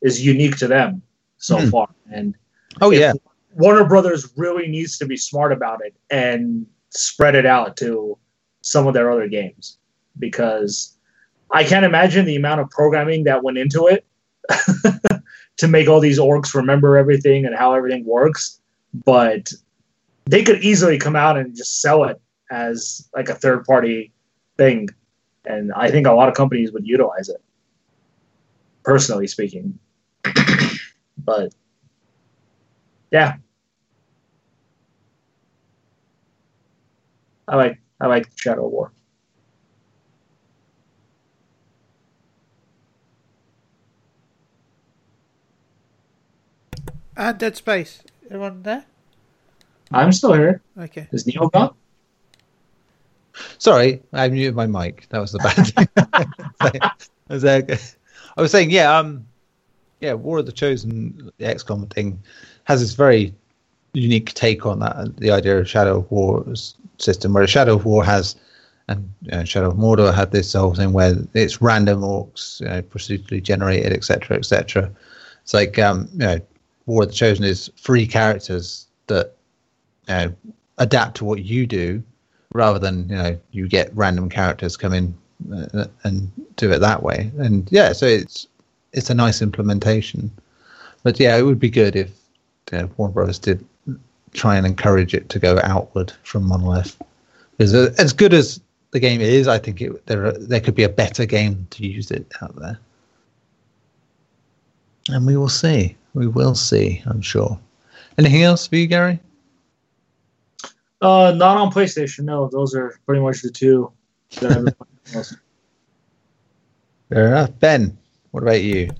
is unique to them so Hmm. far. And Oh if yeah. Warner Brothers really needs to be smart about it and spread it out to some of their other games because I can't imagine the amount of programming that went into it (laughs) to make all these orcs remember everything and how everything works. But they could easily come out and just sell it as like a third party thing. And I think a lot of companies would utilize it, personally speaking. (clears throat) but yeah, I like I like Shadow War. And Dead Space. Everyone there? I'm still here. Okay. Is Neil gone? Sorry, I muted my mic. That was the bad thing. (laughs) (laughs) I was, I was saying, yeah, um, yeah, War of the Chosen, the XCOM thing, has this very unique take on that. The idea of Shadow of War's system, where Shadow of War has, and you know, Shadow of Mordor had this whole thing where it's random orcs, you know, procedurally generated, etc., etc. It's like, um, you know, War of the Chosen is three characters that, you know, adapt to what you do rather than you know you get random characters come in uh, and do it that way and yeah so it's it's a nice implementation but yeah it would be good if you Warner Brothers did try and encourage it to go outward from Monolith. Because as good as the game is I think it, there are, there could be a better game to use it out there. And we will see. We will see I'm sure. Anything else for you Gary? Uh, not on PlayStation. No, those are pretty much the two that I've been playing the most. fair enough. Ben what about you?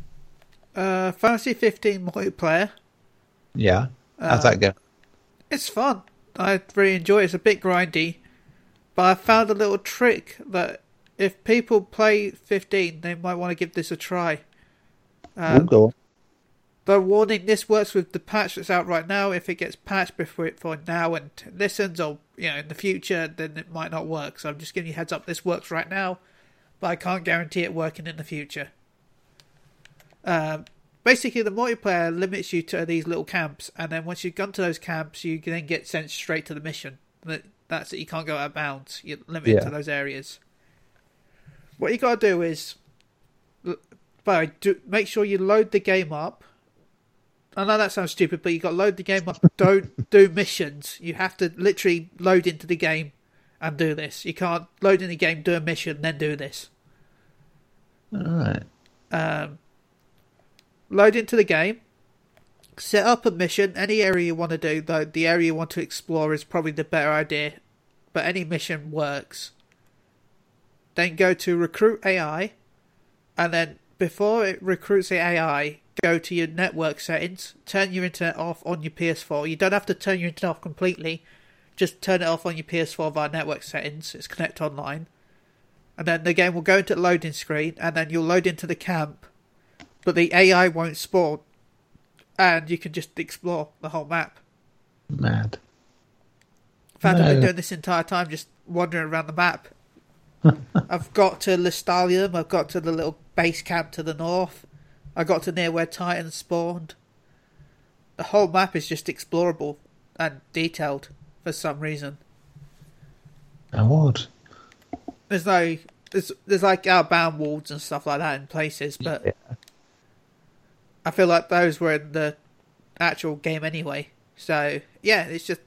Uh, Fantasy 15 multiplayer. Yeah how's that go It's fun. I really enjoy it. It's a bit grindy, but I found a little trick that if people play 15, they might want to give this a try. Um, go the warning: this works with the patch that's out right now. If it gets patched before it for now and listens, or you know in the future, then it might not work. So I'm just giving you a heads up. This works right now, but I can't guarantee it working in the future. Um, basically, the multiplayer limits you to these little camps, and then once you've gone to those camps, you then get sent straight to the mission. That that's it. You can't go out of bounds. You're limited Yeah. to those areas. What you got to do is, by do make sure you load the game up. I know that sounds stupid, but you got to load the game up. (laughs) Don't do missions. You have to literally load into the game and do this. You can't load in the game, do a mission, then do this. All right. Um, load into the game, set up a mission, any area you want to do, though the area you want to explore is probably the better idea, but any mission works. Then go to recruit AI, and then before it recruits the AI, go to your network settings, turn your internet off on your PS4. You don't have to turn your internet off completely, just turn it off on your PS4 via network settings. It's connect online. And then the game will go into the loading screen, and then you'll load into the camp, but the AI won't spawn, and you can just explore the whole map. Mad. In fact, I've been doing this entire time just wandering around the map. (laughs) I've got to Lestallum, I've got to the little base camp to the north, I got to near where Titans spawned. The whole map is just explorable and detailed for some reason. How odd. There's no there's there's like outbound walls and stuff like that in places, but Yeah. I feel like those were in the actual game anyway. So yeah, it's just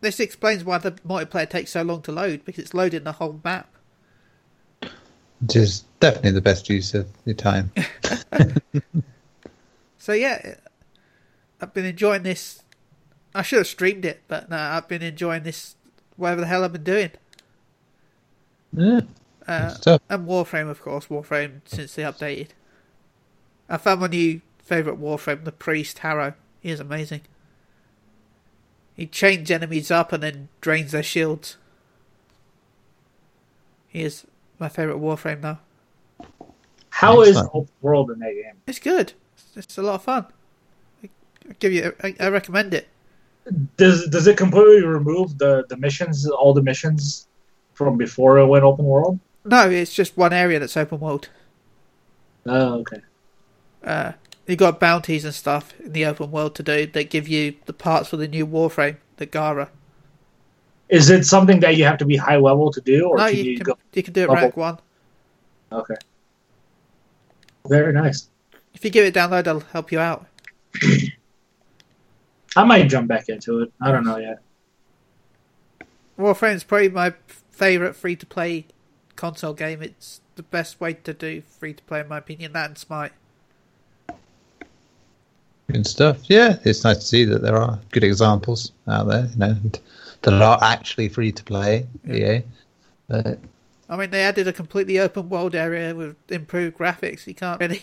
this explains why the multiplayer takes so long to load because it's loading the whole map. Which is definitely the best use of your time. (laughs) (laughs) So yeah, I've been enjoying this. I should have streamed it, but no, I've been enjoying this. Whatever the hell I've been doing. Yeah. Uh, and Warframe, of course, Warframe since they updated. I found my new favourite Warframe, the Priest Harrow. He is amazing. He chains enemies up and then drains their shields. He is my favourite Warframe now. How is Excellent. the open world in that game? It's good. It's, it's a lot of fun. I, I give you. I, I recommend it. Does does it completely remove the the missions, all the missions from before it went open world? No, it's just one area that's open world. Oh, okay. Uh, you got bounties and stuff in the open world to do that give you the parts for the new Warframe, the Gara. Is it something that you have to be high level to do, or no, can you, you, can go? you can do it level? rank one. Okay. Very nice. If you give it a download, I'll help you out. (clears throat) I might jump back into it. I don't know yet. Warframe's probably my favorite free to play console game. It's the best way to do free to play, in my opinion. That and Smite. Good stuff. Yeah, it's nice to see that there are good examples out there, you know, and that are actually free to play. Yeah. But I mean, they added a completely open world area with improved graphics. You can't really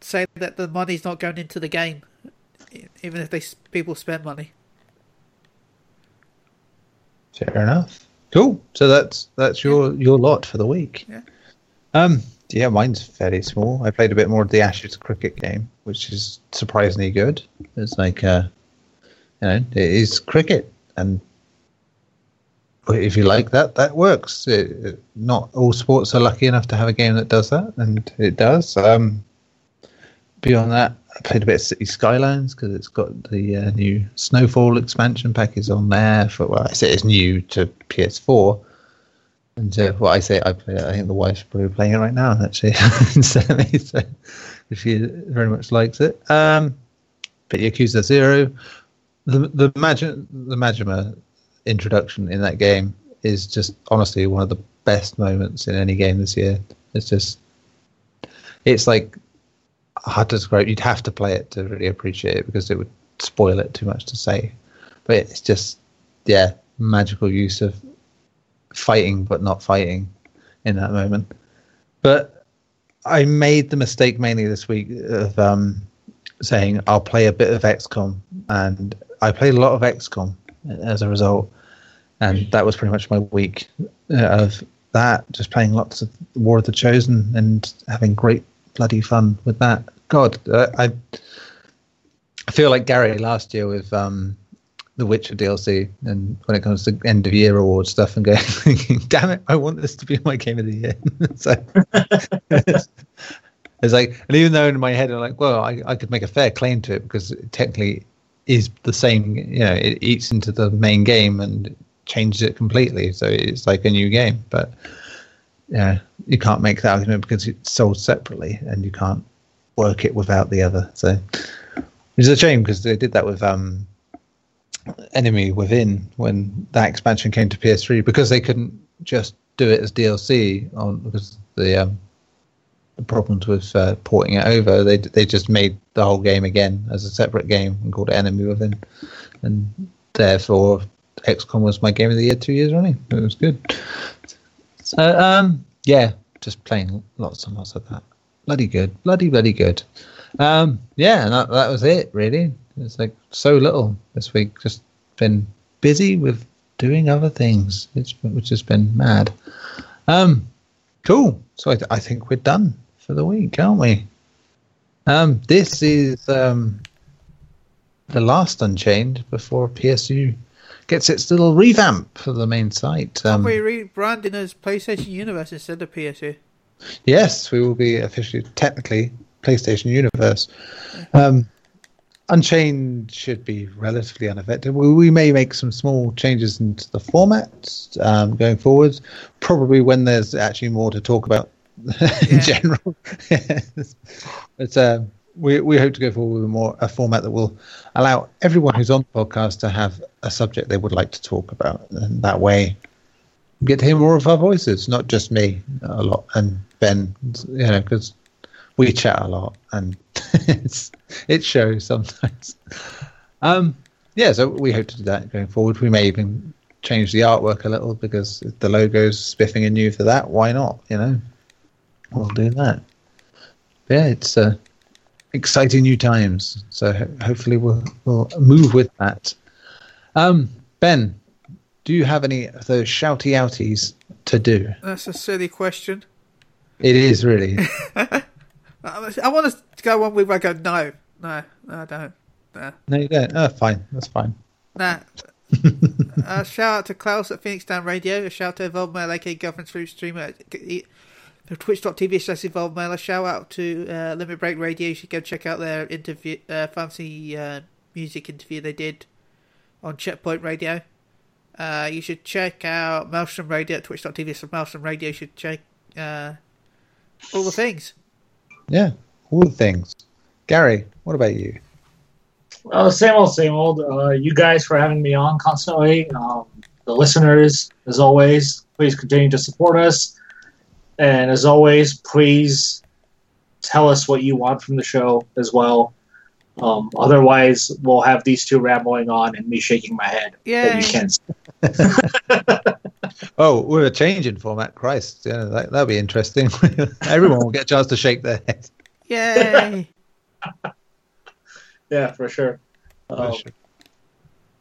say that the money's not going into the game, even if they people spend money. fair enough. Cool. So that's that's your your lot for the week. Yeah. Um. Yeah, mine's fairly small. I played a bit more of the Ashes cricket game, which is surprisingly good. It's like, uh, you know, it is cricket, and if you like that, that works. It, it- not all sports are lucky enough to have a game that does that, and it does. Um, beyond that, I played a bit of City Skylines because it's got the uh, new Snowfall expansion pack is on there. For well, I say it's new to PS4. And uh, what I say, I play. it, I think the wife's probably playing it right now, actually. (laughs) So she very much likes it. Um, but Yakuza Zero, the the Magi- the Majima introduction in that game is just honestly one of the best moments in any game this year. It's just, it's like hard to describe. You'd have to play it to really appreciate it because it would spoil it too much to say. But it's just, yeah, magical use of fighting but not fighting in that moment. But I made the mistake mainly this week of um, saying I'll play a bit of XCOM, and I played a lot of XCOM as a result, and that was pretty much my week uh, of that. Just playing lots of War of the Chosen and having great bloody fun with that. God, uh, I I feel like Gary last year with um, the Witcher DLC, and when it comes to end of year award stuff, and going, (laughs) "Damn it, I want this to be my game of the year." (laughs) so (laughs) it's, like, and even though in my head I'm like, "Well, I, I could make a fair claim to it because it technically is the same." You know, it eats into the main game and changes it completely, so it's like a new game. But yeah, you can't make that argument because it's sold separately, and you can't work it without the other. So, which is a shame because they did that with um, Enemy Within when that expansion came to PS3 because they couldn't just do it as DLC on because the um, the problems with uh, porting it over. They they just made the whole game again as a separate game and called it Enemy Within, and therefore XCOM was my game of the year two years running. It was good. So um, yeah, just playing lots and lots of that. Bloody good, bloody bloody good. Um, yeah, and that, that was it really. It's like so little this week. Just been busy with doing other things, which which has been mad. Um, cool. So I, I think we're done for the week, aren't we? Um, this is um, the last Unchained before PSU gets its little revamp for the main site. Um, We're rebranding as PlayStation Universe instead of PSU. Yes, we will be officially, technically, PlayStation Universe. Um, Unchained should be relatively unaffected. We, we may make some small changes into the format um, going forward, probably when there's actually more to talk about (laughs) in general. (laughs) but um, we we hope to go forward with a more a format that will allow everyone who's on the podcast to have a subject they would like to talk about, and that way get to hear more of our voices, not just me a lot and Ben, you know, because we chat a lot and it shows sometimes. Um, yeah, so we hope to do that going forward. We may even change the artwork a little because if the logo's spiffing and new for that. Why not? You know, we'll do that. But yeah, it's uh, exciting new times. So ho- hopefully we'll we'll move with that. Um, Ben, do you have any of those shouty outies to do? That's a silly question. It is really. (laughs) I, I want to go one with where I go, no, no, no, I don't. Nah. No, you don't. Oh, fine. That's fine. Nah. (laughs) uh, shout out to Klaus at Phoenix Down Radio. A shout out to Evolve Mail, aka Government Stream Streamer. For twitch.tv slash Evolve Mail. A shout out to uh, Limit Break Radio. You should go check out their interview, uh, fancy uh, music interview they did on Checkpoint Radio. Uh, you should check out Maelstrom Radio at twitch.tv slash Maelstrom Radio. You should check uh, all the things. Yeah, all the things. Gary, what about you? Uh, same old, same old. Uh, you guys for having me on constantly. Um, the listeners, as always, please continue to support us. And as always, please tell us what you want from the show as well. Um, otherwise, we'll have these two rambling on and me shaking my head. That (laughs) (laughs) Oh, we're changing format. Christ, yeah, that, that'll be interesting. (laughs) Everyone will get a chance to shake their head. Yay! (laughs) Yeah, for sure. Um,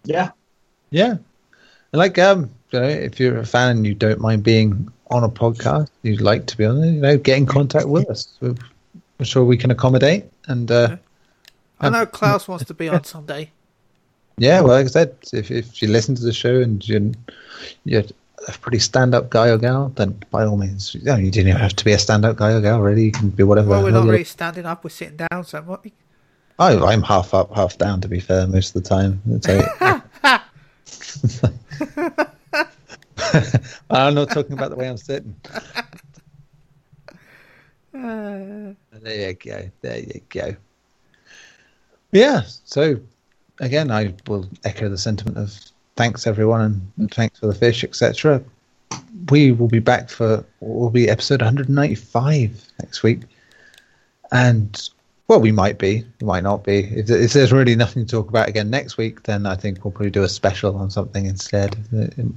yeah. Yeah, and like um, you know, if you're a fan and you don't mind being on a podcast, you'd like to be on it, you know, get in contact with us. We're, we're sure we can accommodate. And uh, I know Klaus wants to be on someday. (laughs) yeah, well, like I said, if if you listen to the show and you're, you're a pretty stand-up guy or gal, then by all means, you, know, you didn't even have to be a stand-up guy or gal. Really, you can be whatever. Well, we're not really standing up, we're sitting down so much. I, I'm half up, half down. To be fair, most of the time. (laughs) (laughs) I'm not talking about the way I'm sitting. Uh, (laughs) There you go. There you go. Yeah. So, again, I will echo the sentiment of thanks everyone and, thanks for the fish, etc. We will be back for will be episode 195 next week, and well, we might be, we might not be. If, if there's really nothing to talk about again next week, then I think we'll probably do a special on something instead.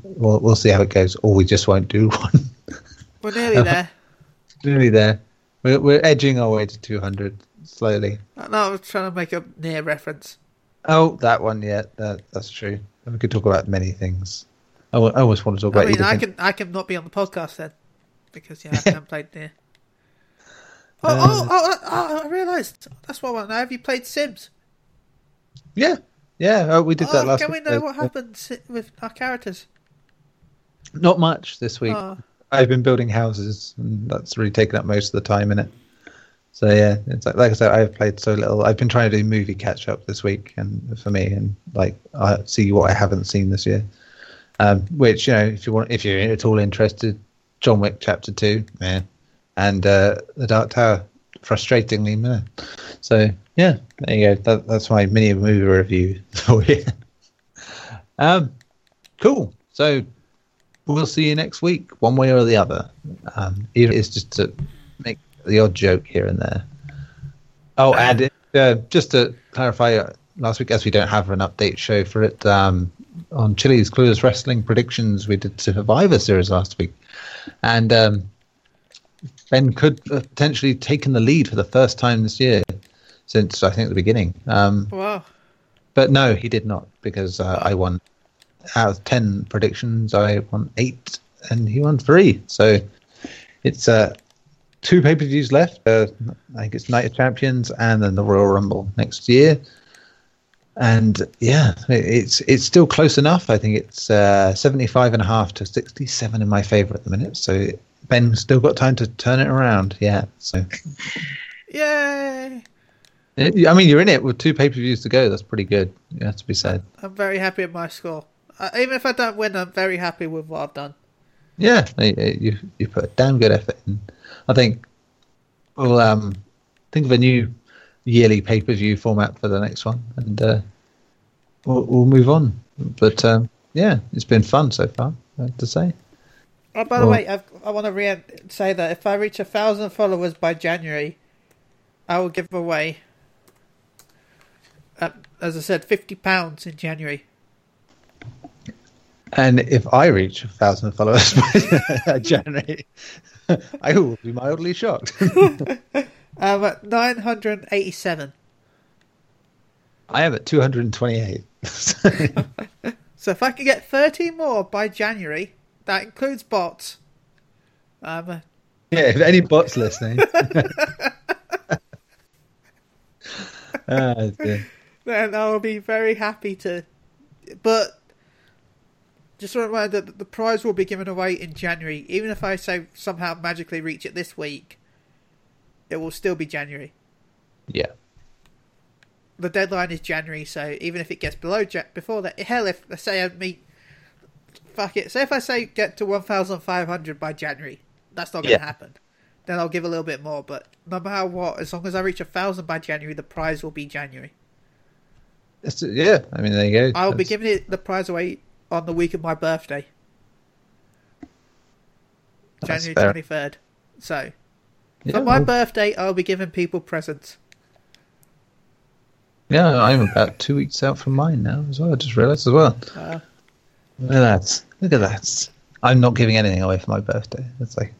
We'll we'll see how it goes, or we just won't do (laughs) one. we're nearly (laughs) there. Nearly there. We're, we're edging our way to 200 slowly. No, I was trying to make a Nier reference. Oh, that one, yeah, that, that's true. We could talk about many things. I, I always want to talk I about mean, I can I can not be on the podcast then because yeah, I (laughs) haven't played there. Oh, Uh, oh, oh, oh, I realised. That's what I want to know. Have you played Sims? Yeah, yeah, oh, we did that Oh, last can we know Uh, what happened with our characters? Not much this week. Oh, I've been building houses, and that's really taken up most of the time in it. So yeah, it's like, like I said, I've played so little. I've been trying to do movie catch up this week, and for me, and like I see what I haven't seen this year. Um, which you know, if you want, if you're at all interested, John Wick Chapter Two, yeah, and uh, The Dark Tower, frustratingly, meh. So yeah, there you go. That, that's my mini movie review (laughs) for you. um, cool. So we'll see you next week, one way or the other. Um, either it's just to the odd joke here and there. Oh, and uh, just to clarify, uh, last week, as we don't have an update show for it, um, on Chili's Clueless Wrestling Predictions, we did Survivor Series last week. And um, Ben could have potentially taken the lead for the first time this year since, I think, the beginning. Um, wow. but no, he did not because uh, I won out of ten predictions. I won eight, and he won three. So it's uh, two pay per views left. Uh, I think it's Night of Champions and then the Royal Rumble next year. And yeah, it- it's it's still close enough. I think it's uh, 75 and a half to 67 in my favor at the minute. So Ben's still got time to turn it around. Yeah. So (laughs) Yay! I mean, you're in it with two pay per views to go. That's pretty good. It has to be said. I'm very happy with my score. Uh, even if I don't win, I'm very happy with what I've done. Yeah, you you, you put a damn good effort in. I think we'll um think of a new yearly pay per view format for the next one, and uh, we'll we'll move on. But um, yeah, it's been fun so far. I have to say. Oh, by the way, I've, I want to re- say that if I reach a thousand followers by January, I will give away, uh, as I said, fifty pounds in January. And if I reach a thousand followers (laughs) by January, (laughs) I will be mildly shocked. (laughs) I'm at hundred eighty-seven. I am at two hundred and twenty-eight. (laughs) So if I can get thirty more by January, that includes bots. Um, uh, Yeah, if any bots listening. Dear. then I'll be very happy to. But just a reminder that the prize will be given away in January. Even if I say somehow magically reach it this week, it will still be January. Yeah. The deadline is January, so even if it gets below ja- before that, hell, if let's say I meet, fuck it. Say if I say get to one thousand five hundred by January, that's not going to Yeah. happen. Then I'll give a little bit more. But no matter what, as long as I reach a thousand by January, the prize will be January. It's, yeah. I mean, there you go. I'll be giving it the prize away on the week of my birthday, that's January twenty third. So Yeah, for my well, birthday, I'll be giving people presents. yeah, I'm about two weeks out from mine now as well. I just realised as well. Uh, Look at that. Look at that. I'm not giving anything away for my birthday. It's like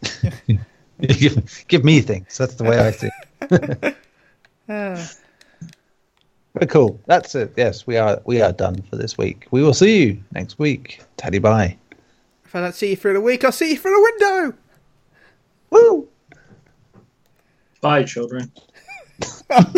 (laughs) (laughs) give, give me things. That's the way I see it. (laughs) uh, Very cool. That's it. Yes, we are we are done for this week. We will see you next week. Taddy bye. if I don't see you through the week, I'll see you through the window. Woo! Bye, children. (laughs)